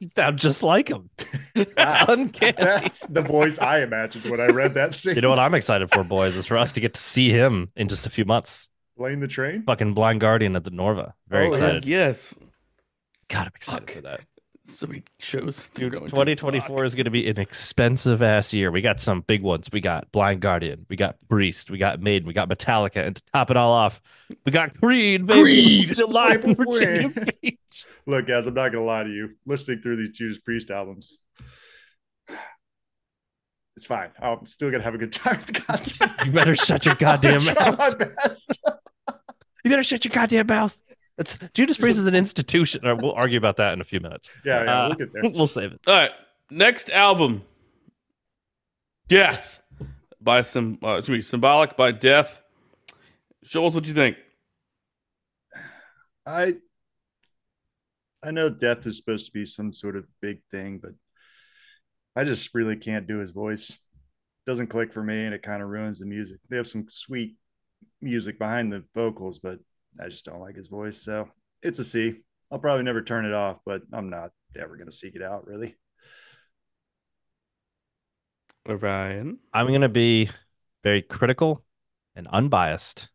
You sound just like him. Wow. It's uncanny. That's the voice I imagined when I read that scene. You know what I'm excited for, boys, is for us to get to see him in just a few months. Playing the train? Fucking Blind Guardian at the Norva. Very Oh, yeah. excited. Yes, God, I'm excited Fuck. for that. so many shows. Dude, go into. 2024 is going to be an expensive ass year. We got some big ones. We got Blind Guardian, we got Priest, we got Maiden, we got Metallica, and to top it all off, we got Creed, baby. Creed! July in Wait, wait, Virginia wait. Beach. Look, guys, I'm not gonna lie to you. Listening through these Judas Priest albums, it's fine. I'm still gonna have a good time at the concert. You better shut your goddamn I try mouth. My best. You better shut your goddamn mouth. That's, Judas Priest is an institution. All right, we'll argue about that in a few minutes. Yeah, yeah, Uh, we'll get there. We'll save it. All right, next album, Death by some uh, excuse me, Symbolic by Death. Show us what you think. I I know death is supposed to be some sort of big thing, but I just really can't do his voice. Doesn't click for me, and it kind of ruins the music. They have some sweet music behind the vocals, but I just don't like his voice. So it's a C. I'll probably never turn it off, but I'm not ever gonna seek it out really. Orion. I'm going to be very critical and unbiased.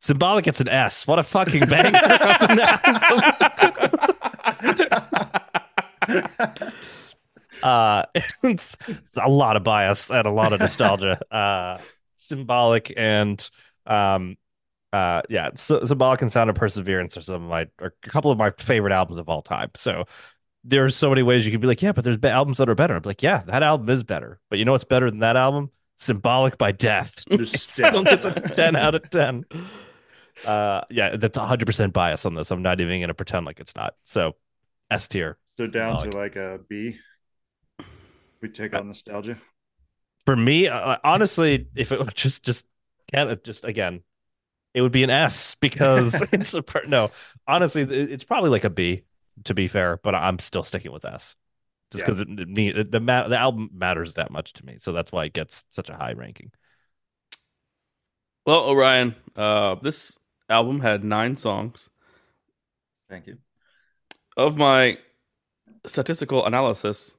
Symbolic gets an S. What a fucking banger. of uh, it's, it's a lot of bias and a lot of nostalgia. Uh, symbolic and um, uh, yeah, so, symbolic and sound of perseverance are some of my are a couple of my favorite albums of all time. So there's so many ways you could be like, yeah, but there's be- albums that are better. I'm like, yeah, that album is better. But you know what's better than that album? Symbolic by Death. Gets a 10 out of 10. Uh, yeah, that's 100% bias on this. I'm not even going to pretend like it's not. So S tier. so down Symbolic. to like a B. We take on nostalgia. For me, uh, honestly, if it were just, just, can't, just again, it would be an S because it's a, per- no, honestly, it's probably like a B to be fair, but I'm still sticking with S. Just Yeah. because it, it, the, ma- the album matters that much to me. So that's why it gets such a high ranking. Well, Orion, uh, this album had nine songs. Thank you. Of my statistical analysis,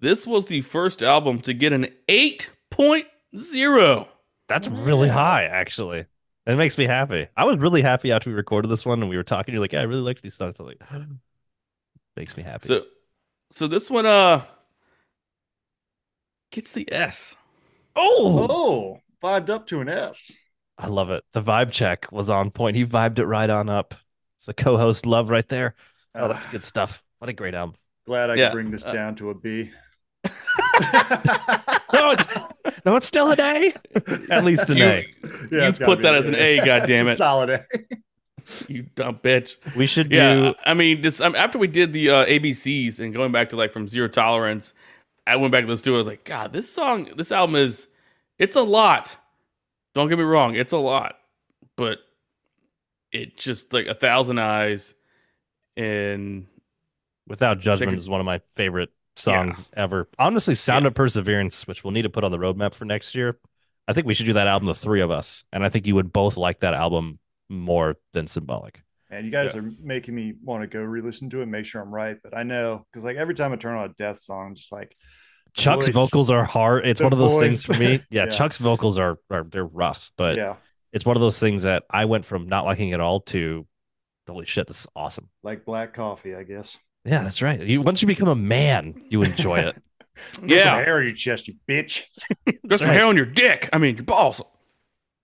this was the first album to get an 8.0. That's really high, actually. It makes me happy. I was really happy after we recorded this one and we were talking. You're like, yeah, I really like these songs. I'm like, makes me happy. So, so this one uh gets the S. oh, Oh, vibed up to an S. I love it. The vibe check was on point. He vibed it right on up. It's a co-host love right there. Oh, that's good stuff. What a great album. Glad I Yeah. could bring this Uh, down to a B. No, it's, no, it's still a day. At least an You- A. Yeah, you put be that as an A, goddammit. It's a solid A. You dumb bitch. We should do. Yeah, I mean, this um, after we did the uh, ABCs and going back to like from Zero Tolerance, I went back to this too. I was like, God, this song, this album is, it's a lot. Don't get me wrong, it's a lot, but it just like a thousand eyes, and Without Judgment Second- is one of my favorite songs ever. Honestly, Sound Yeah. of Perseverance, which we'll need to put on the roadmap for next year. I think we should do that album, the three of us, and I think you would both like that album more than Symbolic. And you guys are making me want to go re-listen to it, make sure I'm right. But I know because like every time I turn on a death song, I'm just like Chuck's voice- vocals are hard. It's one of those things for me. Yeah, Yeah. Chuck's vocals are, are they're rough, but yeah, it's one of those things that I went from not liking it all to holy shit, this is awesome. like black coffee, I guess. Yeah, that's right. You once you become a man, you enjoy it. Get some yeah, hair on your chest, you bitch. got some right. hair on your dick. I mean, your balls.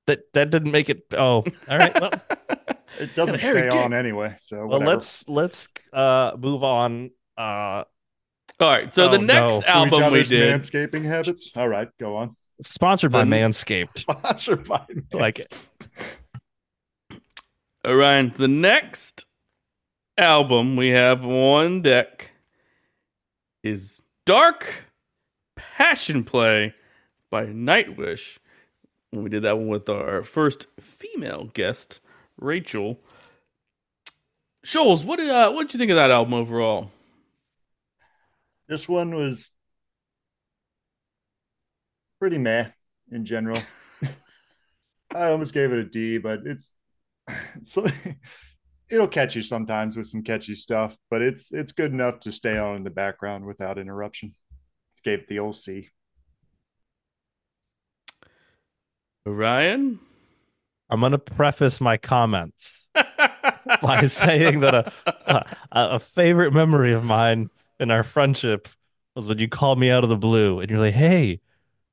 that that didn't make it. Oh, all right. Well, It doesn't stay dick. on anyway. So well let's let's uh move on. Uh, All right, so Oh, the next To each album we other's did, manscaping habits. All right, go on. sponsored by The- Manscaped. Sponsored by Like Orion, the next album we have on deck is Dark Passion Play by Nightwish. And we did that one with our first female guest, Rachel. Scholze, what did uh, what did you think of that album overall? This one was pretty meh in general. I almost gave it a D, but it's, it's it'll catch you sometimes with some catchy stuff, but it's it's good enough to stay on in the background without interruption. Gave it the old C. Ryan, I'm gonna preface my comments by saying that a, a a favorite memory of mine in our friendship was when you called me out of the blue and you're like, "Hey,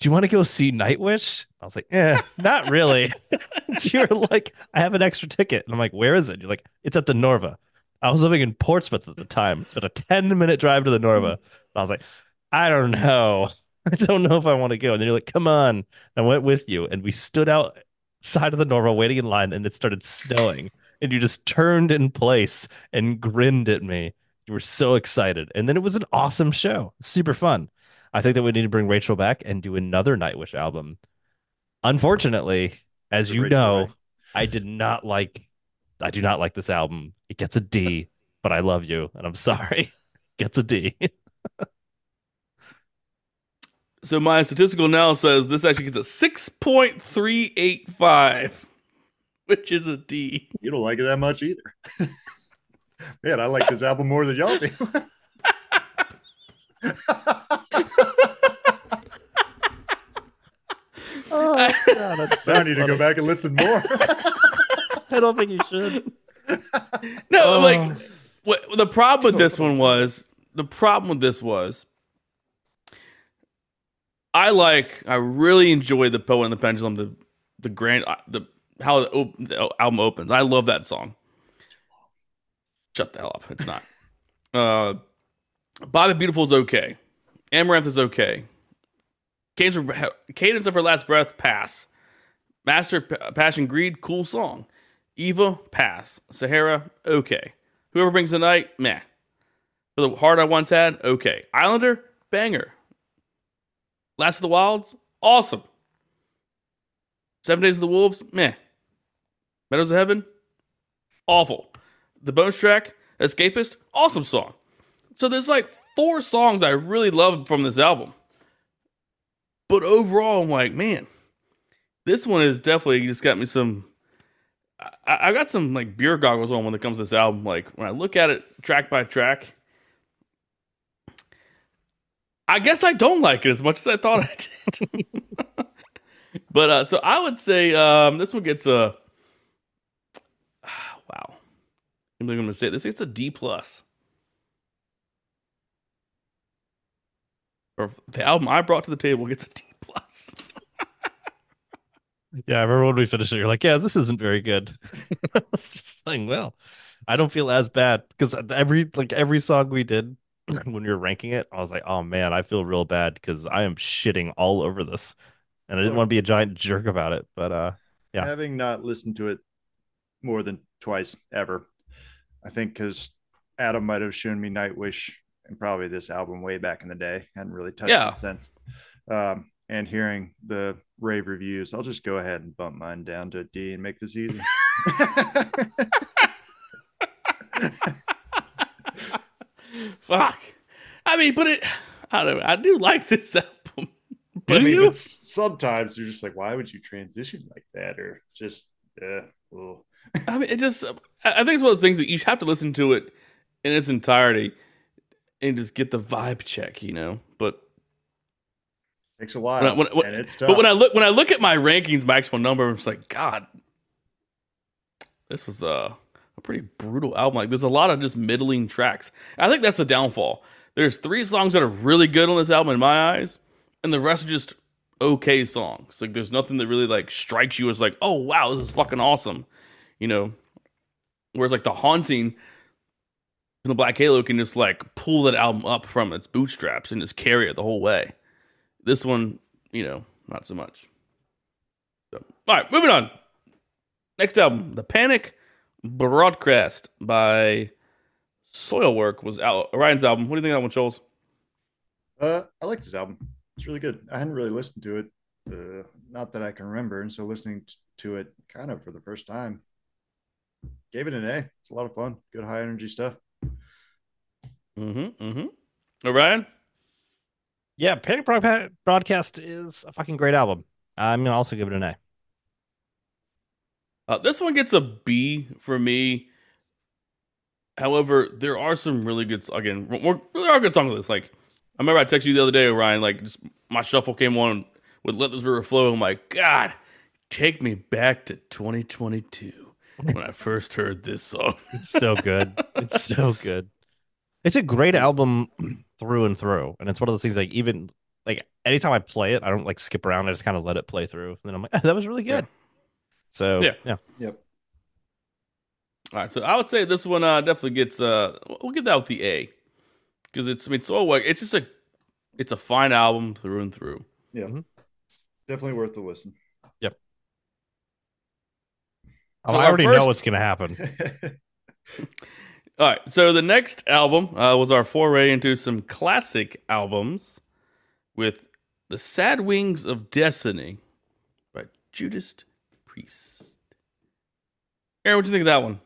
do you want to go see Nightwish?" I was like, "Eh, not really." you're like, "I have an extra ticket," and I'm like, "Where is it?" You're like, "It's at the Norva." I was living in Portsmouth at the time. It's been a 10 minute drive to the Norva. I was like, I don't know. I don't know if I want to go. And then you're like, come on. I went with you, and we stood outside of the Norva waiting in line, and it started snowing. And you just turned in place and grinned at me. You were so excited. And then it was an awesome show. Super fun. I think that we need to bring Rachel back and do another Nightwish album. Unfortunately, as you Rachel know, back. I did not like I do not like this album. It gets a D, but I love you and I'm sorry. gets a D. So my statistical analysis says this actually gets a 6.385, which is a D. You don't like it that much either. Man, I like this album more than y'all do. Oh, God, that's so I need to go back and listen more. I don't think you should. No, Oh. like what the problem with this one was the problem with this was I like I really enjoy the poet and the pendulum the the grand uh, the how the, op- the album opens. I love that song. Shut the hell up. It's not. uh Bye Bye Beautiful is okay. Amaranth is okay. Cadence of, Her Last Breath, pass. Master Passion Greed, cool song. Eva, pass. Sahara, okay. Whoever brings the night, meh. For the heart I once had, okay. Islander, banger. Last of the Wilds, awesome. Seven Days of the Wolves, meh. Meadows of Heaven, awful. The bonus track, Escapist, awesome song. So there's like four songs I really love from this album. But overall, I'm like, man, this one is definitely just got me some. I, I got some like beer goggles on when it comes to this album. Like when I look at it track by track, I guess I don't like it as much as I thought I did. but uh, so I would say um, this one gets a wow. I'm going to say this. It's a D plus. Or the album I brought to the table gets a D plus. Yeah, I remember when we finished it, you're like, yeah, this isn't very good. I was just saying, well, I don't feel as bad because every like every song we did when we were ranking it, I was like, oh man, I feel real bad because I am shitting all over this, and I didn't want to be a giant jerk about it. But uh, yeah. Having not listened to it more than twice ever, I think because Adam might have shown me Nightwish and probably this album way back in the day. Hadn't really touched Yeah. it since. Um, and hearing the rave reviews, I'll just go ahead and bump mine down to a D and make this easy. Fuck. I mean, but it. I don't know. I do like this album. I But mean, you? it's, sometimes you're just like, why would you transition like that? Or just, uh, well, I mean, it just. I I think it's one of those things that you have to listen to it in its entirety and just get the vibe check, you know. But takes a while, When I- when- when- and it's tough. but when I look when I look at my rankings, my actual number, I'm just like, God, this was a a pretty brutal album. Like, there's a lot of just middling tracks. I think that's the downfall. There's three songs that are really good on this album in my eyes, and the rest are just okay songs. Like, there's nothing that really like strikes you as like, oh wow, this is fucking awesome, you know. Whereas like the haunting. The Black Halo can just like pull that album up from its bootstraps and just carry it the whole way. This one, you know, not so much. So, all right, moving on. Next album, The Panic Broadcast by Soilwork was out. Ryan's album. What do you think of that one, Charles? Uh, I like this album. It's really good. I hadn't really listened to it, uh, not that I can remember, and so listening t- to it kind of for the first time, gave it an A. It's a lot of fun. Good high energy stuff. Mm-hmm. Mm-hmm. Right. Yeah, Panic Broadcast is a fucking great album. I'm gonna also give it an A. Uh, this one gets a B for me. However, there are some really good. Again, more, really are good songs on this. Like, I remember I texted you the other day, Ryan. Like, just my shuffle came on with "Let This River Flow." I'm like, God, take me back to 2022 when I first heard this song. It's so good. it's so good. It's a great album through and through, and it's one of those things like even like anytime I play it, I don't like skip around. I just kind of let it play through, and then I'm like, "Oh, that was really good. So Yeah. yeah, Yep. All right, so I would say this one uh, definitely gets. Uh, we'll give that with the A because it's. I mean, it's all like it's just a. It's a fine album through and through. Yeah. Mhm. Definitely worth the listen. Oh, So I already first- know what's gonna happen. All right, so the next album uh, was our foray into some classic albums with The Sad Wings of Destiny by Judas Priest. Aaron, what do you think of that one?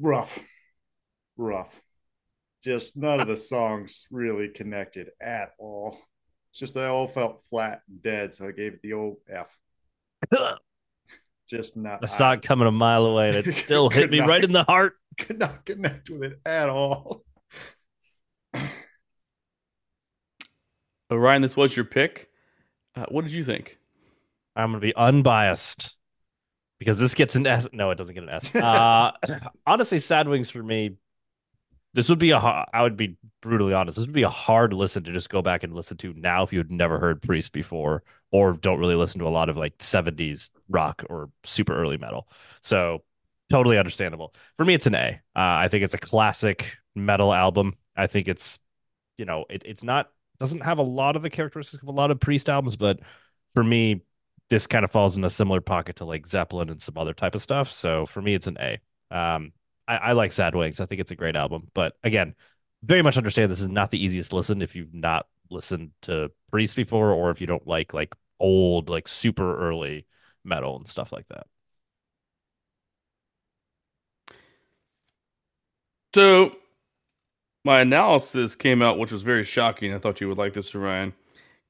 Rough. Rough. Just none of the songs really connected at all. It's just they all felt flat and dead, so I gave it the old F. Just not I saw it coming a mile away, and it still hit me Could right in the heart. could not connect with it at all. Uh, Ryan, this was your pick. Uh, what did you think? I'm gonna be unbiased because this gets an S. No, it doesn't get an S. Uh, honestly, Sad Wings for me, this would be a. I would be brutally honest. This would be a hard listen to just go back and listen to now if you had never heard Priest before or don't really listen to a lot of like 70s rock or super early metal. So totally understandable. For me, it's an A. Uh, I think it's a classic metal album. I think it's, you know, it, it's not doesn't have a lot of the characteristics of a lot of Priest albums, but for me, this kind of falls in a similar pocket to like Zeppelin and some other type of stuff. So for me, it's an A. Um, I, I like Sad Wings. I think it's a great album, but again, very much understand this is not the easiest listen if you've not listened to Priest before, or if you don't like like old, like super early metal and stuff like that. So, my analysis came out, which was very shocking. I thought you would like this, Ryan.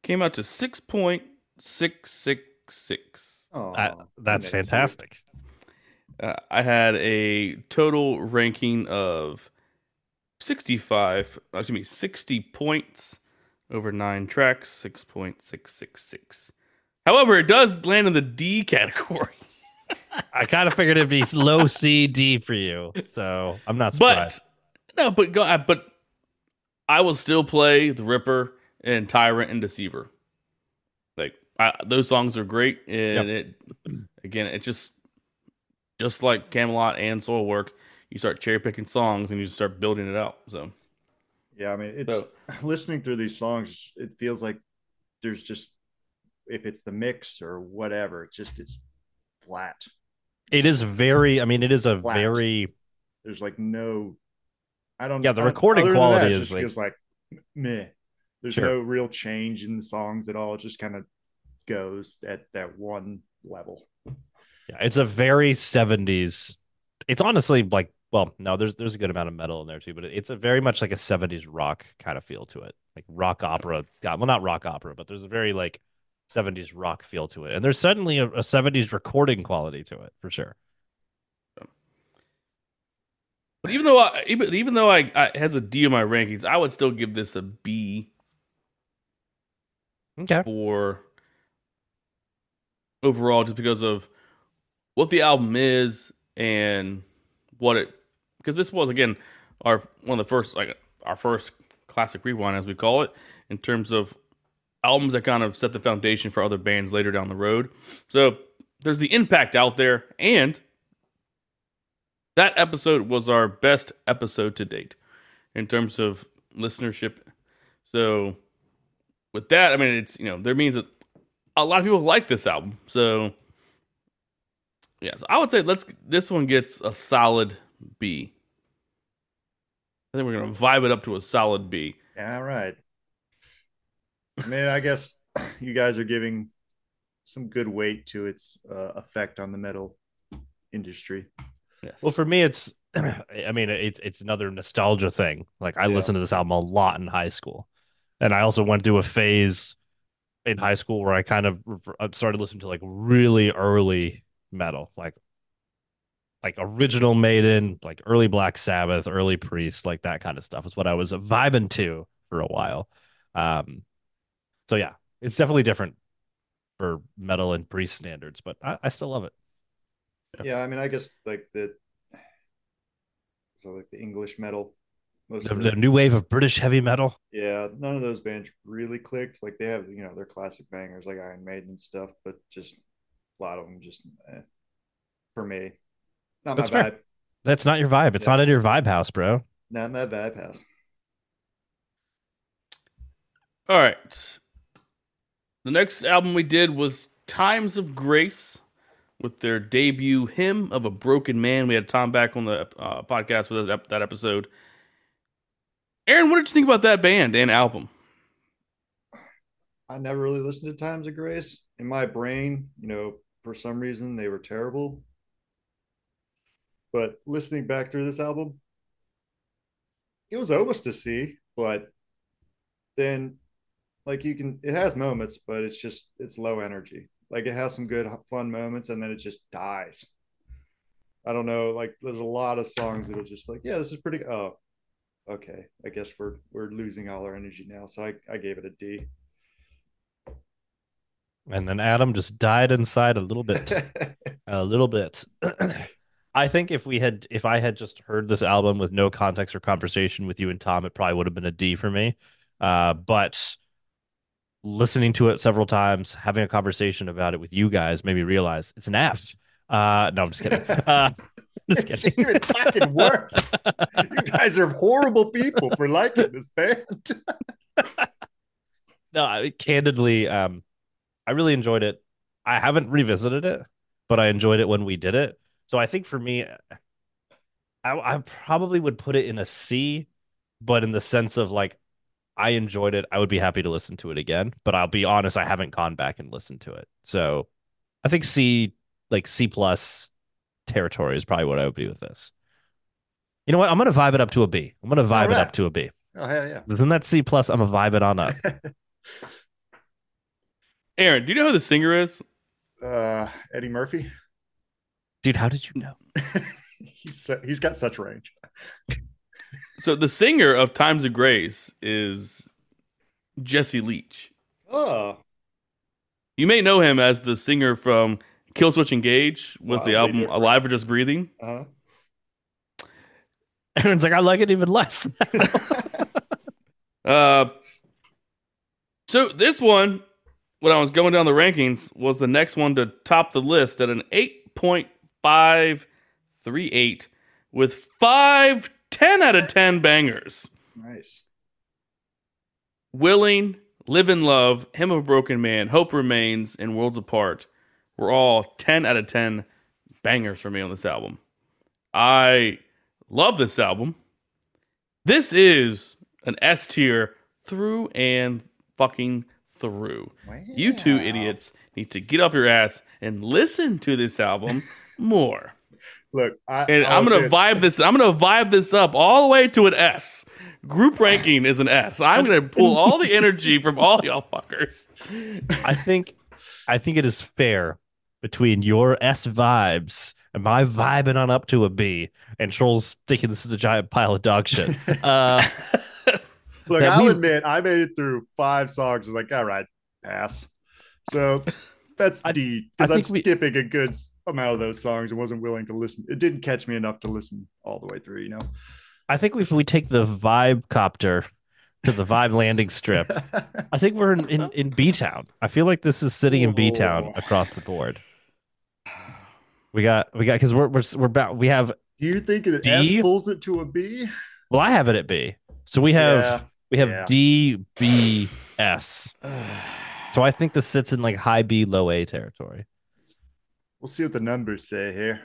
Came out to 6.666. Oh, Uh, that's negative. fantastic. Uh, I had a total ranking of 65, uh, excuse me, 60 points over nine tracks, 6.666. However, it does land in the D category. I kind of figured it'd be low C D for you, so I'm not surprised. But no, but go, but I will still play the Ripper and Tyrant and Deceiver. Like I, those songs are great, and it again, it just just like Kamelot and Soilwork, you start cherry picking songs and you just start building it out. So Yeah, I mean, it's So- listening through these songs. It feels like there's just if it's the mix or whatever, it's just it's flat. It is very. I mean, it is a Flat. very. There's like no. I don't. Yeah, the recording quality that, it is just like- feels like meh. There's Sure. no real change in the songs at all. It just kind of goes at that one level. Yeah, it's a very 70s. It's honestly like, well, no, there's there's a good amount of metal in there too, but it's a very much like a 70s rock kind of feel to it. Like rock opera. God, well, not rock opera, but there's a very like 70s rock feel to it. And there's certainly a, a 70s recording quality to it for sure. But even though I, even even though I, I has a D in my rankings, I would still give this a B Okay. for overall, just because of what the album is and what it. Because this was again our one of the first like our first classic rewind, as we call it, in terms of albums that kind of set the foundation for other bands later down the road. So there's the impact out there, and that episode was our best episode to date in terms of listenership. So with that, I mean, it's you know there means that a lot of people like this album. So yeah, so I would say let's this one gets a solid B. I think we're gonna vibe it up to a solid B. All right. I mean, I guess you guys are giving some good weight to its uh, effect on the metal industry. Yes. Well, for me, it's, I mean, it's it's another nostalgia thing. Like I Yeah. listened to this album a lot in high school, and I also went through a phase in high school where I kind of started listening to like really early metal, like like original Maiden, like early Black Sabbath, early Priest, like that kind of stuff is what I was vibing to for a while. Um, so yeah, it's definitely different for metal and Priest standards, but I, I still love it. Yeah, I mean, I guess like the so like the English metal, most The, of the it, new wave of British heavy metal. yeah, none of those bands really clicked. Like they have, you know, their classic bangers like Iron Maiden and stuff, but just a lot of them just eh, for me, not That's my fair. vibe. That's not your vibe. It's Yeah. not in your vibe house, bro. Not my vibe house. All right. The next album we did was Times of Grace with their debut Hymn of a Broken Man. We had Tom back on the uh, podcast for that, that episode. Aaron, what did you think about that band and album? I never really listened to Times of Grace. In my brain, you know, for some reason they were terrible. But listening back through this album, it was almost to see, but then like you can it has moments, but it's just it's low energy. Like it has some good fun moments and then it just dies. I don't know, like there's a lot of songs that are just like, yeah, this is pretty oh okay. I guess we're we're losing all our energy now. So I, I gave it a D. And then Adam just died inside a little bit. a little bit. I think if we had, if I had just heard this album with no context or conversation with you and Tom, it probably would have been a D for me. Uh, but listening to it several times, having a conversation about it with you guys made me realize it's an F. Uh, no, I'm just kidding. Uh, just It's kidding. even fucking worse. you guys are horrible people for liking this band. no, I, candidly, um, I really enjoyed it. I haven't revisited it, but I enjoyed it when we did it. So I think for me, I, I probably would put it in a C, but in the sense of like, I enjoyed it. I would be happy to listen to it again, but I'll be honest, I haven't gone back and listened to it. So I think C, like C plus territory is probably what I would be with this. You know what? I'm gonna vibe it up to a B. I'm gonna vibe it up to a B. Oh hell yeah. Isn't that C plus? I'm gonna vibe it on up. Aaron, do you know who the singer is? Uh, Eddie Murphy. Dude, how did you know? he's so, he's got such range. So the singer of Times of Grace is Jesse Leach. Oh, You may know him as the singer from Killswitch Engage with the album. Alive or Just Breathing. uh-huh. Aaron's like, I like it even less. Uh, so this one, when I was going down the rankings, was the next one to top the list at an 8.538 with five 10 out of 10 bangers. Nice. Willing, Live in Love, Hymn of a Broken Man, Hope Remains, and Worlds Apart were all 10 out of 10 bangers for me on this album. I love this album. This is an S tier through and fucking through. You two idiots need to get off your ass and listen to this album more. Look, I, And I'll I'm gonna admit- vibe this. I'm gonna vibe this up all the way to an S. Group ranking is an S. I'm gonna pull all the energy from all y'all fuckers. I think I think it is fair between your S vibes and my vibing on up to a B and trolls thinking this is a giant pile of dog shit. Uh, Look, I'll we- admit, I made it through five songs. I was like, all right, pass. So that's I- D because I'm think we- skipping a good amount of those songs and wasn't willing to listen. It didn't catch me enough to listen all the way through. You know. I think if we take the vibe copter to the vibe landing strip, I think we're in, in, in B Town. I feel like this is sitting in B Town Oh. across the board. We got we got because we're we're we're about we have Do you think that D? Pulls it to a B? well I have it at B. So we have we have yeah. D B S. So I think this sits in like high B low A territory. We'll see what the numbers say here.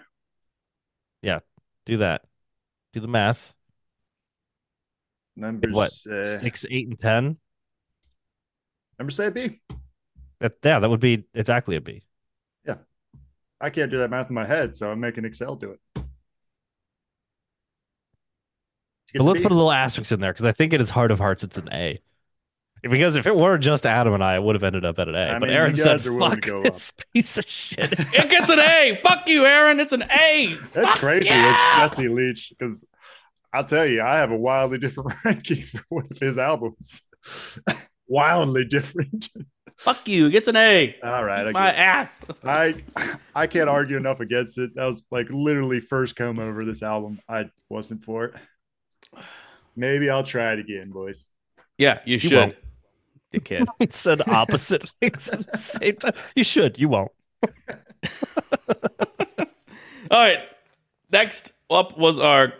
Yeah, do that. Do the math. Numbers What say six, eight, and ten? numbers say B. That, yeah, that would be exactly a B. Yeah, I can't do that math in my head, so I'm making Excel do it. But let's put a little asterisk in there because I think in his heart of hearts it's an A. Because if it were just Adam and I, it would have ended up at an A. I but mean, Aaron said, guys are "Fuck to go this piece of shit." It gets an A. Fuck you, Aaron. It's an A. That's Fuck crazy. yeah! It's Jesse Leach because I'll tell you, I have a wildly different ranking for one of his albums. wildly different. Fuck you. It gets an A. All right, My ass. I I can't argue enough against it. That was like literally first come over this album. I wasn't for it. Maybe I'll try it again, boys. Yeah, you should. won't. Dickhead. He said opposite things at the same time. You should. You won't. All right. Next up was our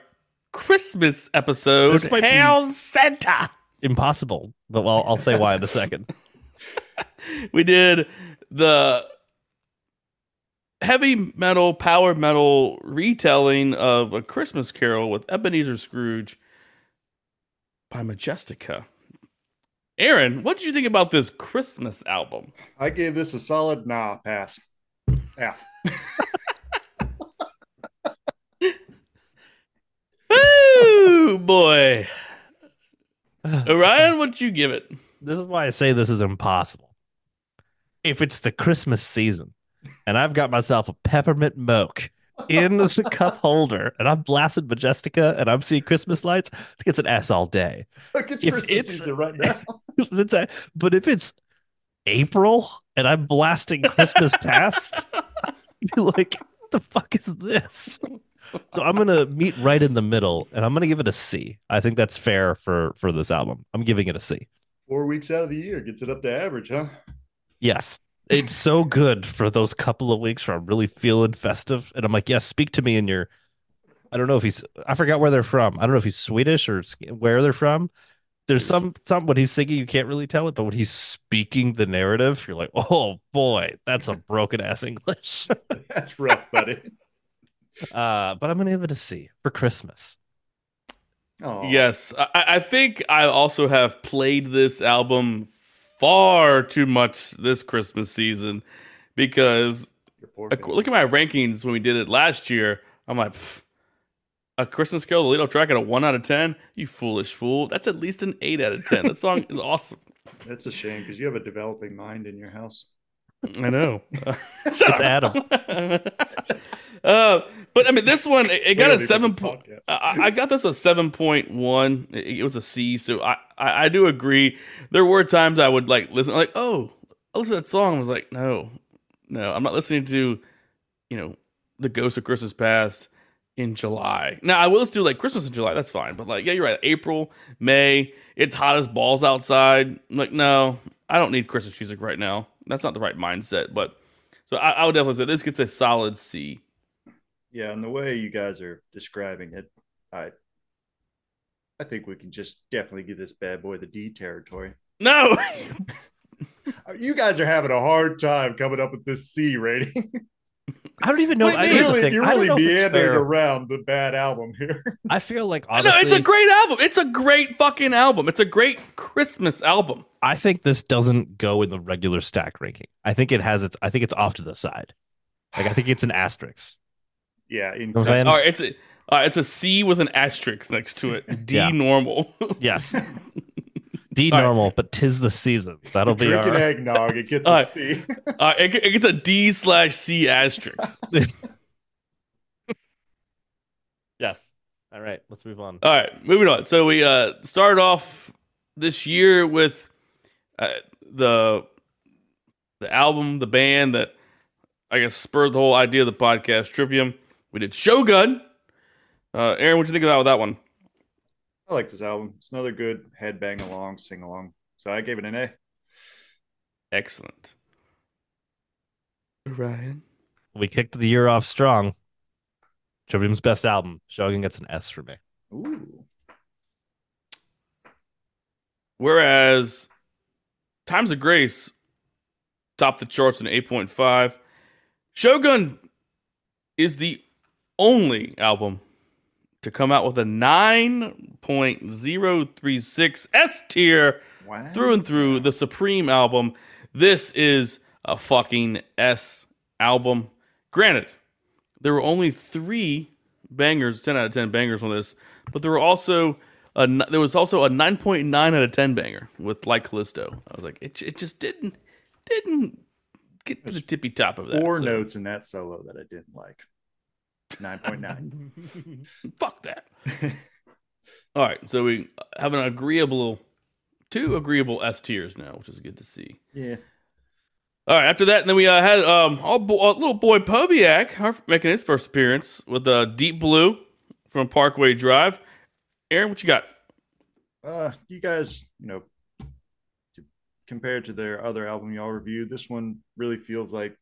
Christmas episode. This might be- Santa. Impossible. But I'll, I'll say why in a second. We did the heavy metal, power metal retelling of A Christmas Carol with Ebenezer Scrooge by Majestica. Aaron, what did you think about this Christmas album? I gave this a solid nah pass. Yeah. Ooh, boy. Orion, what'd you give it? This is why I say this is impossible. If it's the Christmas season and I've got myself a peppermint moke in the cup holder and I'm blasting Majestica and I'm seeing Christmas lights, it gets an S all day. Look, it's If Christmas it's- season right now. A- but if it's April and I'm blasting Christmas past, you're like, what the fuck is this? So I'm gonna meet right in the middle and I'm gonna give it a C. I think that's fair for for this album. I'm giving it a C. Four weeks out of the year gets it up to average, huh? Yes. It's so good for those couple of weeks where I'm really feeling festive. And I'm like, yes, speak to me in your. I don't know if he's. I forgot where they're from. I don't know if he's Swedish or where they're from. There's some some when he's singing, you can't really tell it, but when he's speaking the narrative, you're like, oh boy, that's a broken ass English. That's rough, buddy. uh, but I'm gonna give it a C for Christmas. Oh, Yes, I, I think I also have played this album far too much this Christmas season because look at my rankings when we did it last year. I'm like, a Christmas Carol, the little track at a one out of ten. You foolish fool! That's at least an eight out of ten. That song is awesome. That's a shame because you have a developing mind in your house. I know. It's Adam. uh, but I mean, this one it, it got a seven point. I, I got this a seven point one. It, it was a C, so I, I I do agree. There were times I would like listen, like oh, I listen to that song. I was like, no, no, I'm not listening to, you know, the Ghost of Christmas Past in July. Now I will listen to like Christmas in July. That's fine, but like yeah, you're right. April, May, it's hot as balls outside. I'm like no, I don't need Christmas music right now. That's not the right mindset. But so I, I would definitely say this gets a solid C. Yeah, and the way you guys are describing it, I I think we can just definitely give this bad boy the D territory. No, You guys are having a hard time coming up with this C rating. I don't even know. What I, mean? here's the really, thing, you're I don't really know meandering around the bad album here. I feel like no, honestly, it's a great album. It's a great fucking album. It's a great Christmas album. I think this doesn't go in the regular stack ranking. I think it has its. I think it's off to the side. Like I think it's an asterisk. yeah, in what I'm saying? All right, it's a uh, it's a C with an asterisk next to it. D Yeah. normal. Yes. D All right. normal, but tis the season. That'll be drinking our. eggnog, it gets All a right. C. uh, it, it gets a D slash C asterisk. yes. All right. Let's move on. All right, moving on. So we uh started off this year with uh, the the album, the band that I guess spurred the whole idea of the podcast, Trivium. We did Shogun. Uh, Aaron, what'd you think about that one? I like this album. It's another good headbang along, sing along. So I gave it an A. Excellent. Ryan. We kicked the year off strong. Trivium's best album. Shogun gets an S for me. Ooh. Whereas Times of Grace topped the charts in 8.5. Shogun is the only album to come out with a 9.036 S tier Wow. through and through the Supreme album. This is a fucking S album. Granted, there were only three bangers, 10 out of 10 bangers on this, but there were also a, there was also a 9.9 out of 10 banger with Like Callisto. I was like, it, it just didn't didn't get to the tippy top of that. Four so notes in that solo that I didn't like. 9.9. Fuck that. All right, so we have an agreeable, two agreeable S tiers now, which is good to see. yeah. All right. After that, and then we uh, had um, our, bo- our little boy Pobiak making his first appearance with uh, Deep Blue from Parkway Drive. Aaron, what you got? Uh, you guys, you know, compared to their other album y'all reviewed, this one really feels like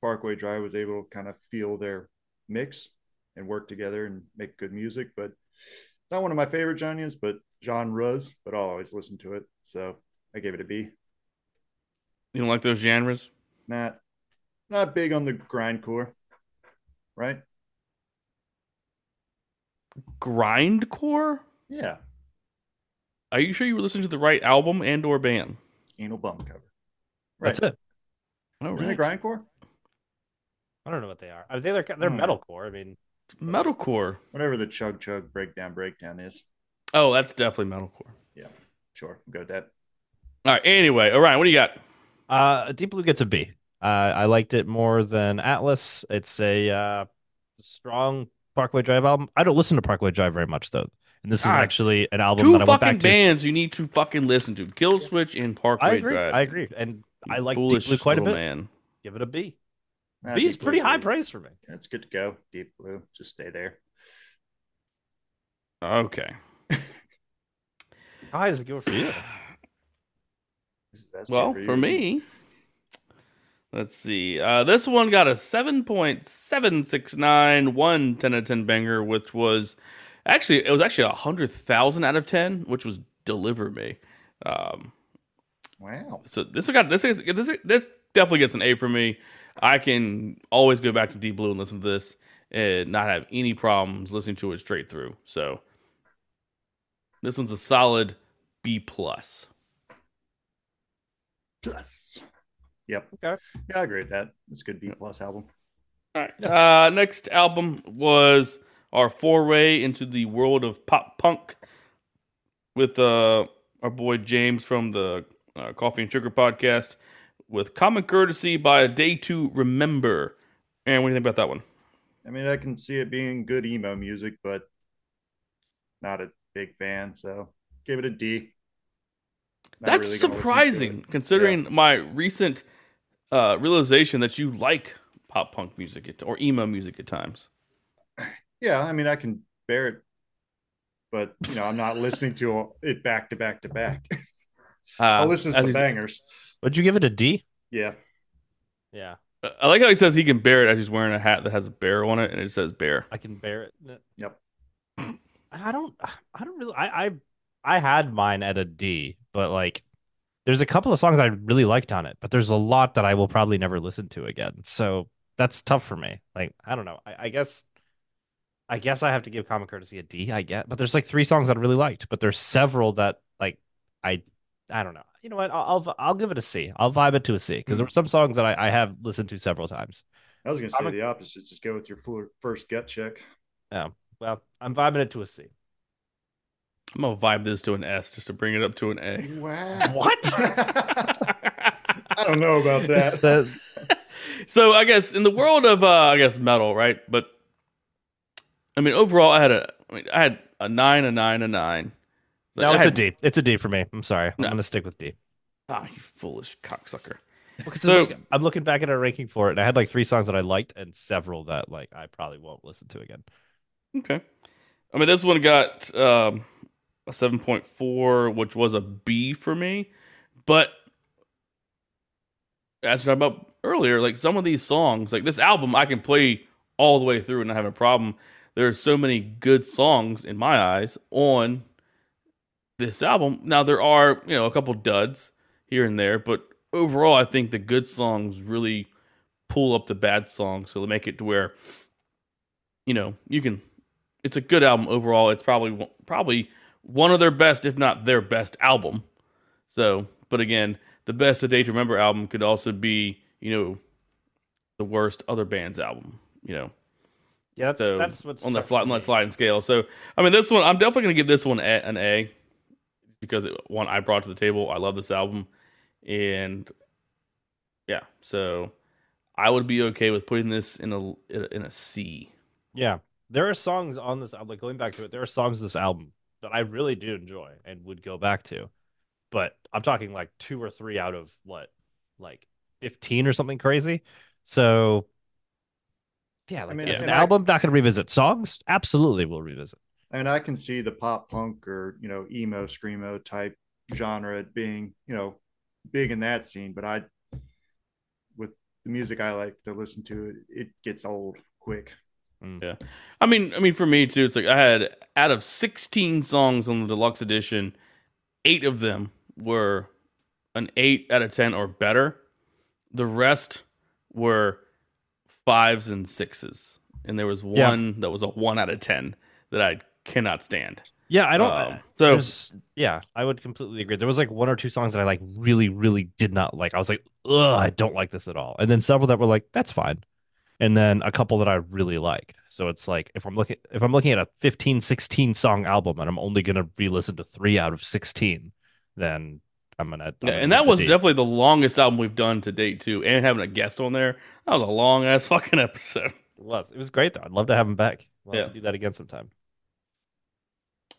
Parkway Drive was able to kind of feel their mix and work together and make good music. But not one of my favorite genres, but genres, but I'll always listen to it. So I gave it a B. You don't like those genres? Not not big on the grindcore, right? Grindcore? Yeah, Are you sure you were listening to the right album and or band? anal bum cover. Right. That's it. Oh, Isn't it grindcore? I don't know what they are. I mean, they're they're Hmm. metalcore. I mean, It's metalcore. Whatever the chug chug breakdown breakdown is. Oh, that's definitely metalcore. Yeah, sure, go with that. All right. Anyway, Orion, what do you got? uh, Deep Blue gets a B. Uh, I liked it more than Atlas. It's a uh, strong Parkway Drive album. I don't listen to Parkway Drive very much though, and this is God. actually an album Two that I went fucking back to. bands you need to fucking listen to: Killswitch and Parkway I agree. Drive. I agree, and I like Deep foolish Blue quite a bit. Man. Give it a B. Nah, B is Deep pretty Blue's high really- praise for me. Yeah, it's good to go. Deep blue, just stay there. Okay. How high does it go for you? That's Well, good for me, let's see. Uh, this one got a 7.769, one 10 out of 10 banger, which was actually, it was actually a 100,000 out of 10, which was Deliver Me. Um, wow. so this one got, this, is, this, this definitely gets an A for me. I can always go back to Deep Blue and listen to this and not have any problems listening to it straight through. So this one's a solid B plus. Plus. Yep. Okay. Yeah, I agree with that. It's a good B plus album. All right. Uh, next album was our foray into the world of pop punk with uh, our boy James from the uh, Coffee and Sugar podcast with Common Courtesy by a Day to Remember. And what do you think about that one? I mean, I can see it being good emo music, but not a big fan. So give it a D. Not That's really gonna listen to surprising considering my recent uh, realization that you like pop punk music at, or emo music at times. Yeah, I mean, I can bear it, but you know, I'm not listening to it back to back to back. Uh, I'll listen to some bangers. Would you give it a D? Yeah, Yeah. I like how he says he can bear it as he's wearing a hat that has a bear on it, and it says bear. I can bear it. Yep. I don't. I don't really. I I I had mine at a D, but like, there's a couple of songs I really liked on it, but there's a lot that I will probably never listen to again. So that's tough for me. Like, I don't know. I, I guess. I guess I have to give Common Courtesy a D. I get, but there's like three songs that I really liked, but there's several that like I, I don't know. You know what? I'll I'll, I'll give it a C. I'll vibe it to a C because there were some songs that I, I have listened to several times. I was gonna say I'm a- the opposite. Just go with your first gut check. Yeah. Well, I'm vibing it to a C. I'm gonna vibe this to an S just to bring it up to an A. Wow. What? I don't know about that. The- so I guess in the world of uh, I guess metal, right? But I mean, overall, I had a I, mean, I had a nine, a nine, a nine. Like, no, it's a D. It's a D for me. I'm sorry. No. I'm gonna stick with D. Ah, you foolish cocksucker. Because So- like, I'm looking back at our ranking for it, and I had like three songs that I liked, and several that like I probably won't listen to again. Okay. I mean, this one got um, a 7.4, which was a B for me. But as I talked about earlier, like some of these songs, like this album, I can play all the way through and not have a problem. There are so many good songs in my eyes on this album. Now, there are, you know, a couple duds here and there, but overall, I think the good songs really pull up the bad songs. So they make it to where, you know, you can it's a good album overall. It's probably probably one of their best, if not their best album. So, but again, the best A Day to Remember album could also be, you know, the worst other band's album. You know, Yeah, that's so that's what's on that slide on that sliding scale. So, I mean, this one I'm definitely going to give this one a, an A because it, one I brought to the table. I love this album, and yeah, so I would be okay with putting this in a in a C. Yeah, there are songs on this album. Like going back to it, there are songs in this album that I really do enjoy and would go back to. But I'm talking like two or three out of what, like 15 or something crazy. So, yeah, like mean, as an and I- album, not going to revisit songs. Absolutely, we'll revisit. And I can see the pop punk or you know emo screamo type genre being you know big in that scene, but I with the music I like to listen to, it, it gets old quick. Mm. Yeah, I mean, I mean, for me too, it's like I had out of 16 songs on the deluxe edition, eight of them were an eight out of 10 or better. The rest were fives and sixes, and there was Yeah. one that was a one out of 10 that I cannot stand. Yeah, I don't. Um, so yeah, I would completely agree. There was like one or two songs that I like really, really did not like. I was like, ugh, I don't like this at all. And then several that were like, that's fine. And then a couple that I really liked. So it's like if I'm looking if I'm looking at a 15, 16 song album and I'm only gonna re-listen to three out of 16, then I'm gonna. I'm yeah, gonna and that was definitely the longest album we've done to date too, and having a guest on there. That was a long ass fucking episode. It was. It was great though. I'd love to have him back. Love Yeah. to do that again sometime.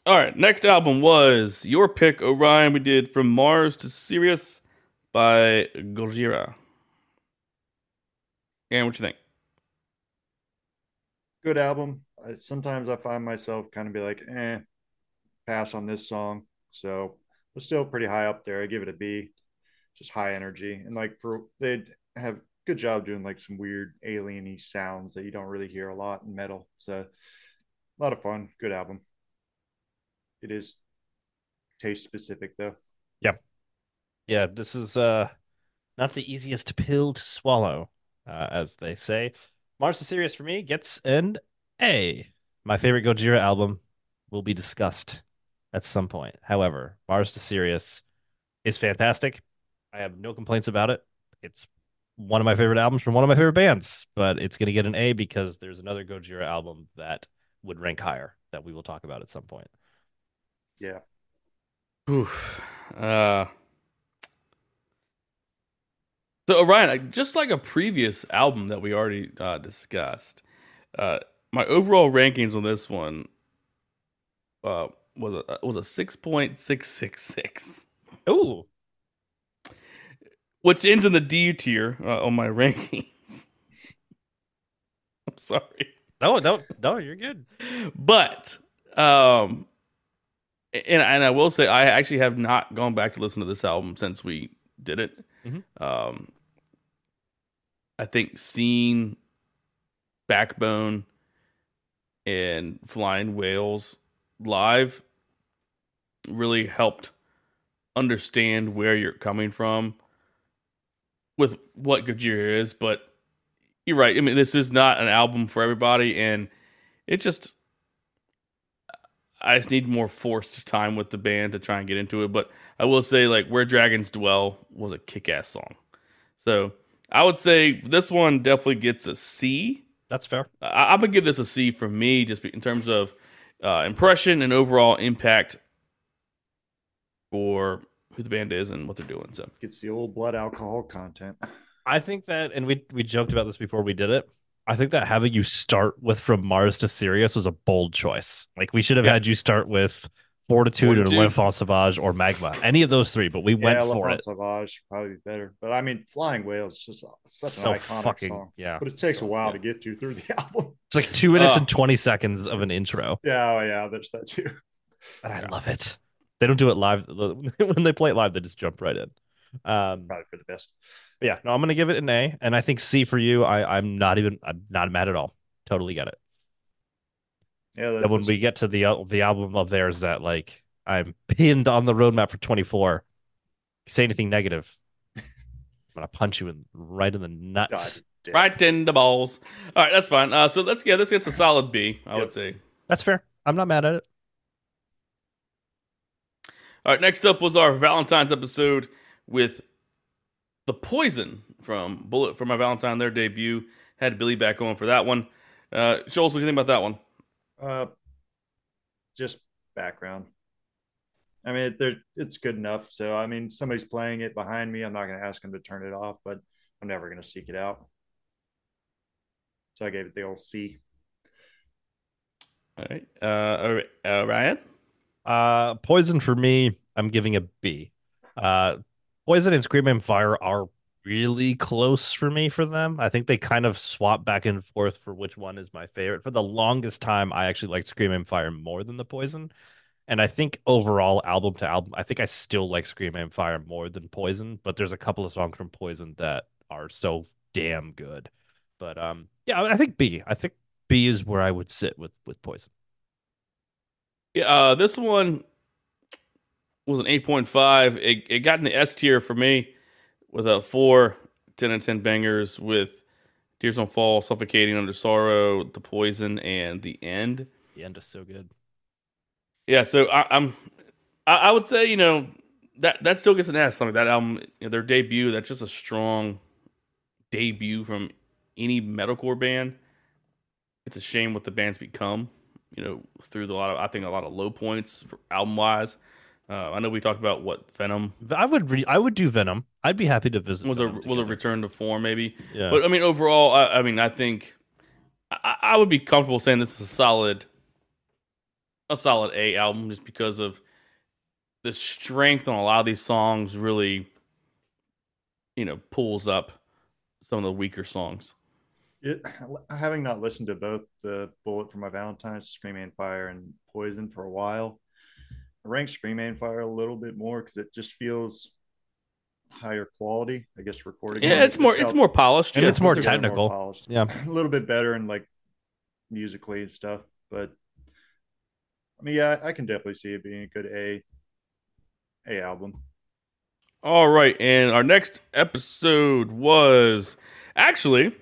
All right, next album was your pick, Orion. We did From Mars to Sirius by Gojira. Aaron, what you think? Good album. Sometimes I find myself kind of be like, eh, pass on this song. So it's still pretty high up there. I give it a B, just high energy. And like for they have good job doing like some weird alien-y sounds that you don't really hear a lot in metal. So a lot of fun. Good album. It is taste specific though. Yeah, Yeah, this is uh not the easiest pill to swallow, uh, as they say. Mars to Sirius for me gets an A. My favorite Gojira album will be discussed at some point. However, Mars to Sirius is fantastic. I have no complaints about it. It's one of my favorite albums from one of my favorite bands, but it's going to get an A because there's another Gojira album that would rank higher that we will talk about at some point. Yeah. Oof. Uh, so Orion, just like a previous album that we already uh, discussed, uh, my overall rankings on this one uh, was a was a six point six six six. Ooh, which ends in the D tier uh, on my rankings. I'm sorry, no, no, no, you're good. but um, and and I will say I actually have not gone back to listen to this album since we did it. Mhm. Um, I think seeing Backbone and Flying Whales live really helped understand where you're coming from with what Gojira is, but you're right. I mean, this is not an album for everybody, and it just I just need more forced time with the band to try and get into it. But I will say, like, Where Dragons Dwell was a kick ass song. So I would say this one definitely gets a C. That's fair. I, am gonna give this a C for me, just in terms of uh, impression and overall impact for who the band is and what they're doing. So gets the old blood alcohol content. I think that, and we we joked about this before we did it. I think that having you start with From Mars to Sirius was a bold choice. Like we should have Yeah. had you start with Fortitude, Fortitude. or L'Enfant Sauvage or Magma. Any of those three, but we went yeah, for La it. Sauvage probably better, but I mean, Flying Whales is just such So an iconic fucking song. yeah. But it takes a while yeah. to get to through the album. It's like two minutes Uh. and twenty seconds of an intro, Yeah, oh, yeah, there's that too. and I love it. They don't do it live. when they play it live, they just jump right in. Um, Probably for the best. But yeah, no, I'm gonna give it an A, and I think C for you. I I'm not even I'm not mad at all. Totally get it. Yeah, that And when was- we get to the al- the album of theirs that like I'm pinned on the roadmap for 24, if you say anything negative, I'm gonna punch you in right in the nuts. right in the balls. All right, that's fine. Uh, so let's yeah, this gets a solid B. I would say. That's fair. I'm not mad at it. All right, next up was our Valentine's episode with the Poison from Bullet for my Valentine. Their debut had Billy back on for that one. Uh, Scholze, what do you think about that one? Uh, just background. I mean, there it's good enough. So I mean, somebody's playing it behind me. I'm not going to ask them to turn it off, but I'm never going to seek it out. So I gave it the old C. All right, uh, all right, uh, Ryan. Uh, Poison for me, I'm giving a B. Uh, Poison and Scream Aim Fire are really close for me for them. I think they kind of swap back and forth for which one is my favorite. For the longest time, I actually liked Scream Aim Fire more than the Poison. And I think overall, album to album, I think I still like Scream Aim Fire more than Poison. But there's a couple of songs from Poison that are so damn good. But um, yeah, I think B. I think B is where I would sit with with Poison. Yeah, uh, this one was an 8.5. It, it got in the S tier for me with a 4, 10 and 10 bangers with Tears Don't Fall, Suffocating Under Sorrow, The Poison, and The End. The end is so good. Yeah, so I, I'm, I, I would say, you know, that that still gets an S. Like that album, you know, their debut, that's just a strong debut from any metalcore band. It's a shame what the band's become, you know, through the lot of, I think, a lot of low points album wise. Uh, I know we talked about what Venom I would re- I would do Venom. I'd be happy to visit. was a Venom was a return to form, maybe. Yeah. But I mean, overall, I, I mean, I think I, I would be comfortable saying this is a solid, a solid A album, just because of the strength on a lot of these songs. Really, you know, pulls up some of the weaker songs. It, having not listened to both the Bullet for My Valentine's, Scream Aim Fire, and Poison for a while, I rank Scream Aim Fire a little bit more because it just feels higher quality. I guess recording. Yeah, it's more it's more polished. And yeah. it's more They're getting technical. polished. Yeah. a little bit better and like musically and stuff. But I mean, yeah, I can definitely see it being a good A A album. All right, and our next episode was actually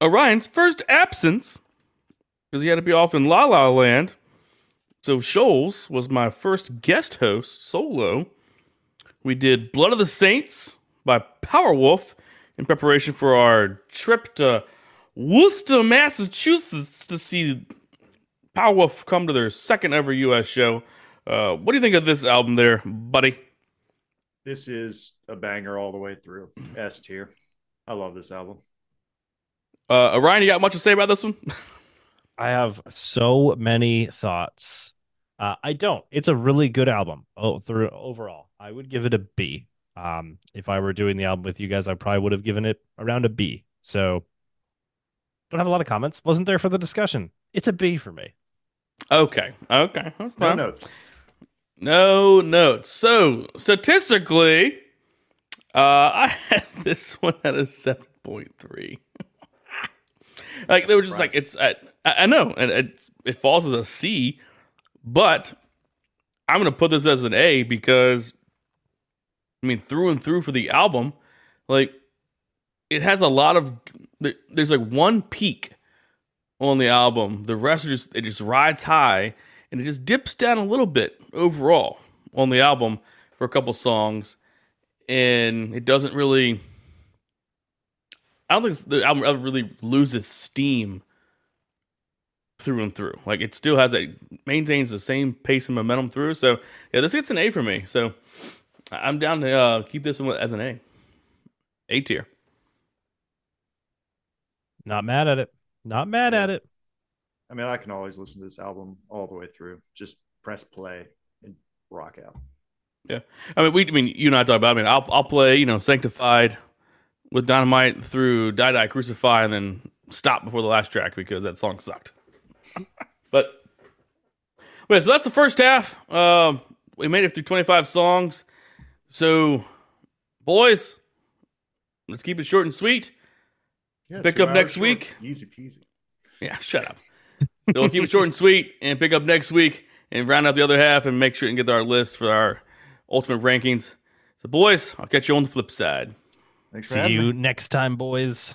Orion's first absence because he had to be off in La La Land. So Scholze was my first guest host solo. We did Blood of the Saints by Powerwolf in preparation for our trip to Worcester, Massachusetts to see Powerwolf come to their second ever U.S. show. Uh, what do you think of this album, there, buddy? This is a banger all the way through. S tier. I love this album. Uh, Orion, you got much to say about this one? I have so many thoughts. Uh, I don't. It's a really good album. Oh, through overall, I would give it a B. Um, if I were doing the album with you guys, I probably would have given it around a B. So, don't have a lot of comments. Wasn't there for the discussion. It's a B for me. okay, okay, that's No fine. notes. No notes. So statistically, Uh, I had this one at a seven point three. like they were just like it's. I, I know, and it it falls as a C, but I'm gonna put this as an A because I mean through and through for the album, like it has a lot of there's like one peak on the album. The rest are just it just rides high and it just dips down a little bit overall on the album for a couple songs, and it doesn't really. I don't think the album really loses steam through and through. Like it still has a maintains the same pace and momentum through. So yeah, this gets an A for me. So I'm down to uh, keep this one as an A, A tier. Not mad at it. Not mad Yeah. at it. I mean, I can always listen to this album all the way through. Just press play and rock out. Yeah, I mean, we. I mean, you and I talk about. I mean, I'll I'll play. You know, Sanctified with Dynamite through Die Die Crucify, and then stop before the last track because that song sucked. But wait, so that's the first half. Um, we made it through 25 songs. So, boys, let's keep it short and sweet. Yeah, Pick up next short. week. Easy peasy. Yeah, shut up. so we'll keep it short and sweet and pick up next week and round out the other half and make sure and get our list for our ultimate rankings. So, boys, I'll catch you on the flip side. Thanks for See having me. you next time, boys.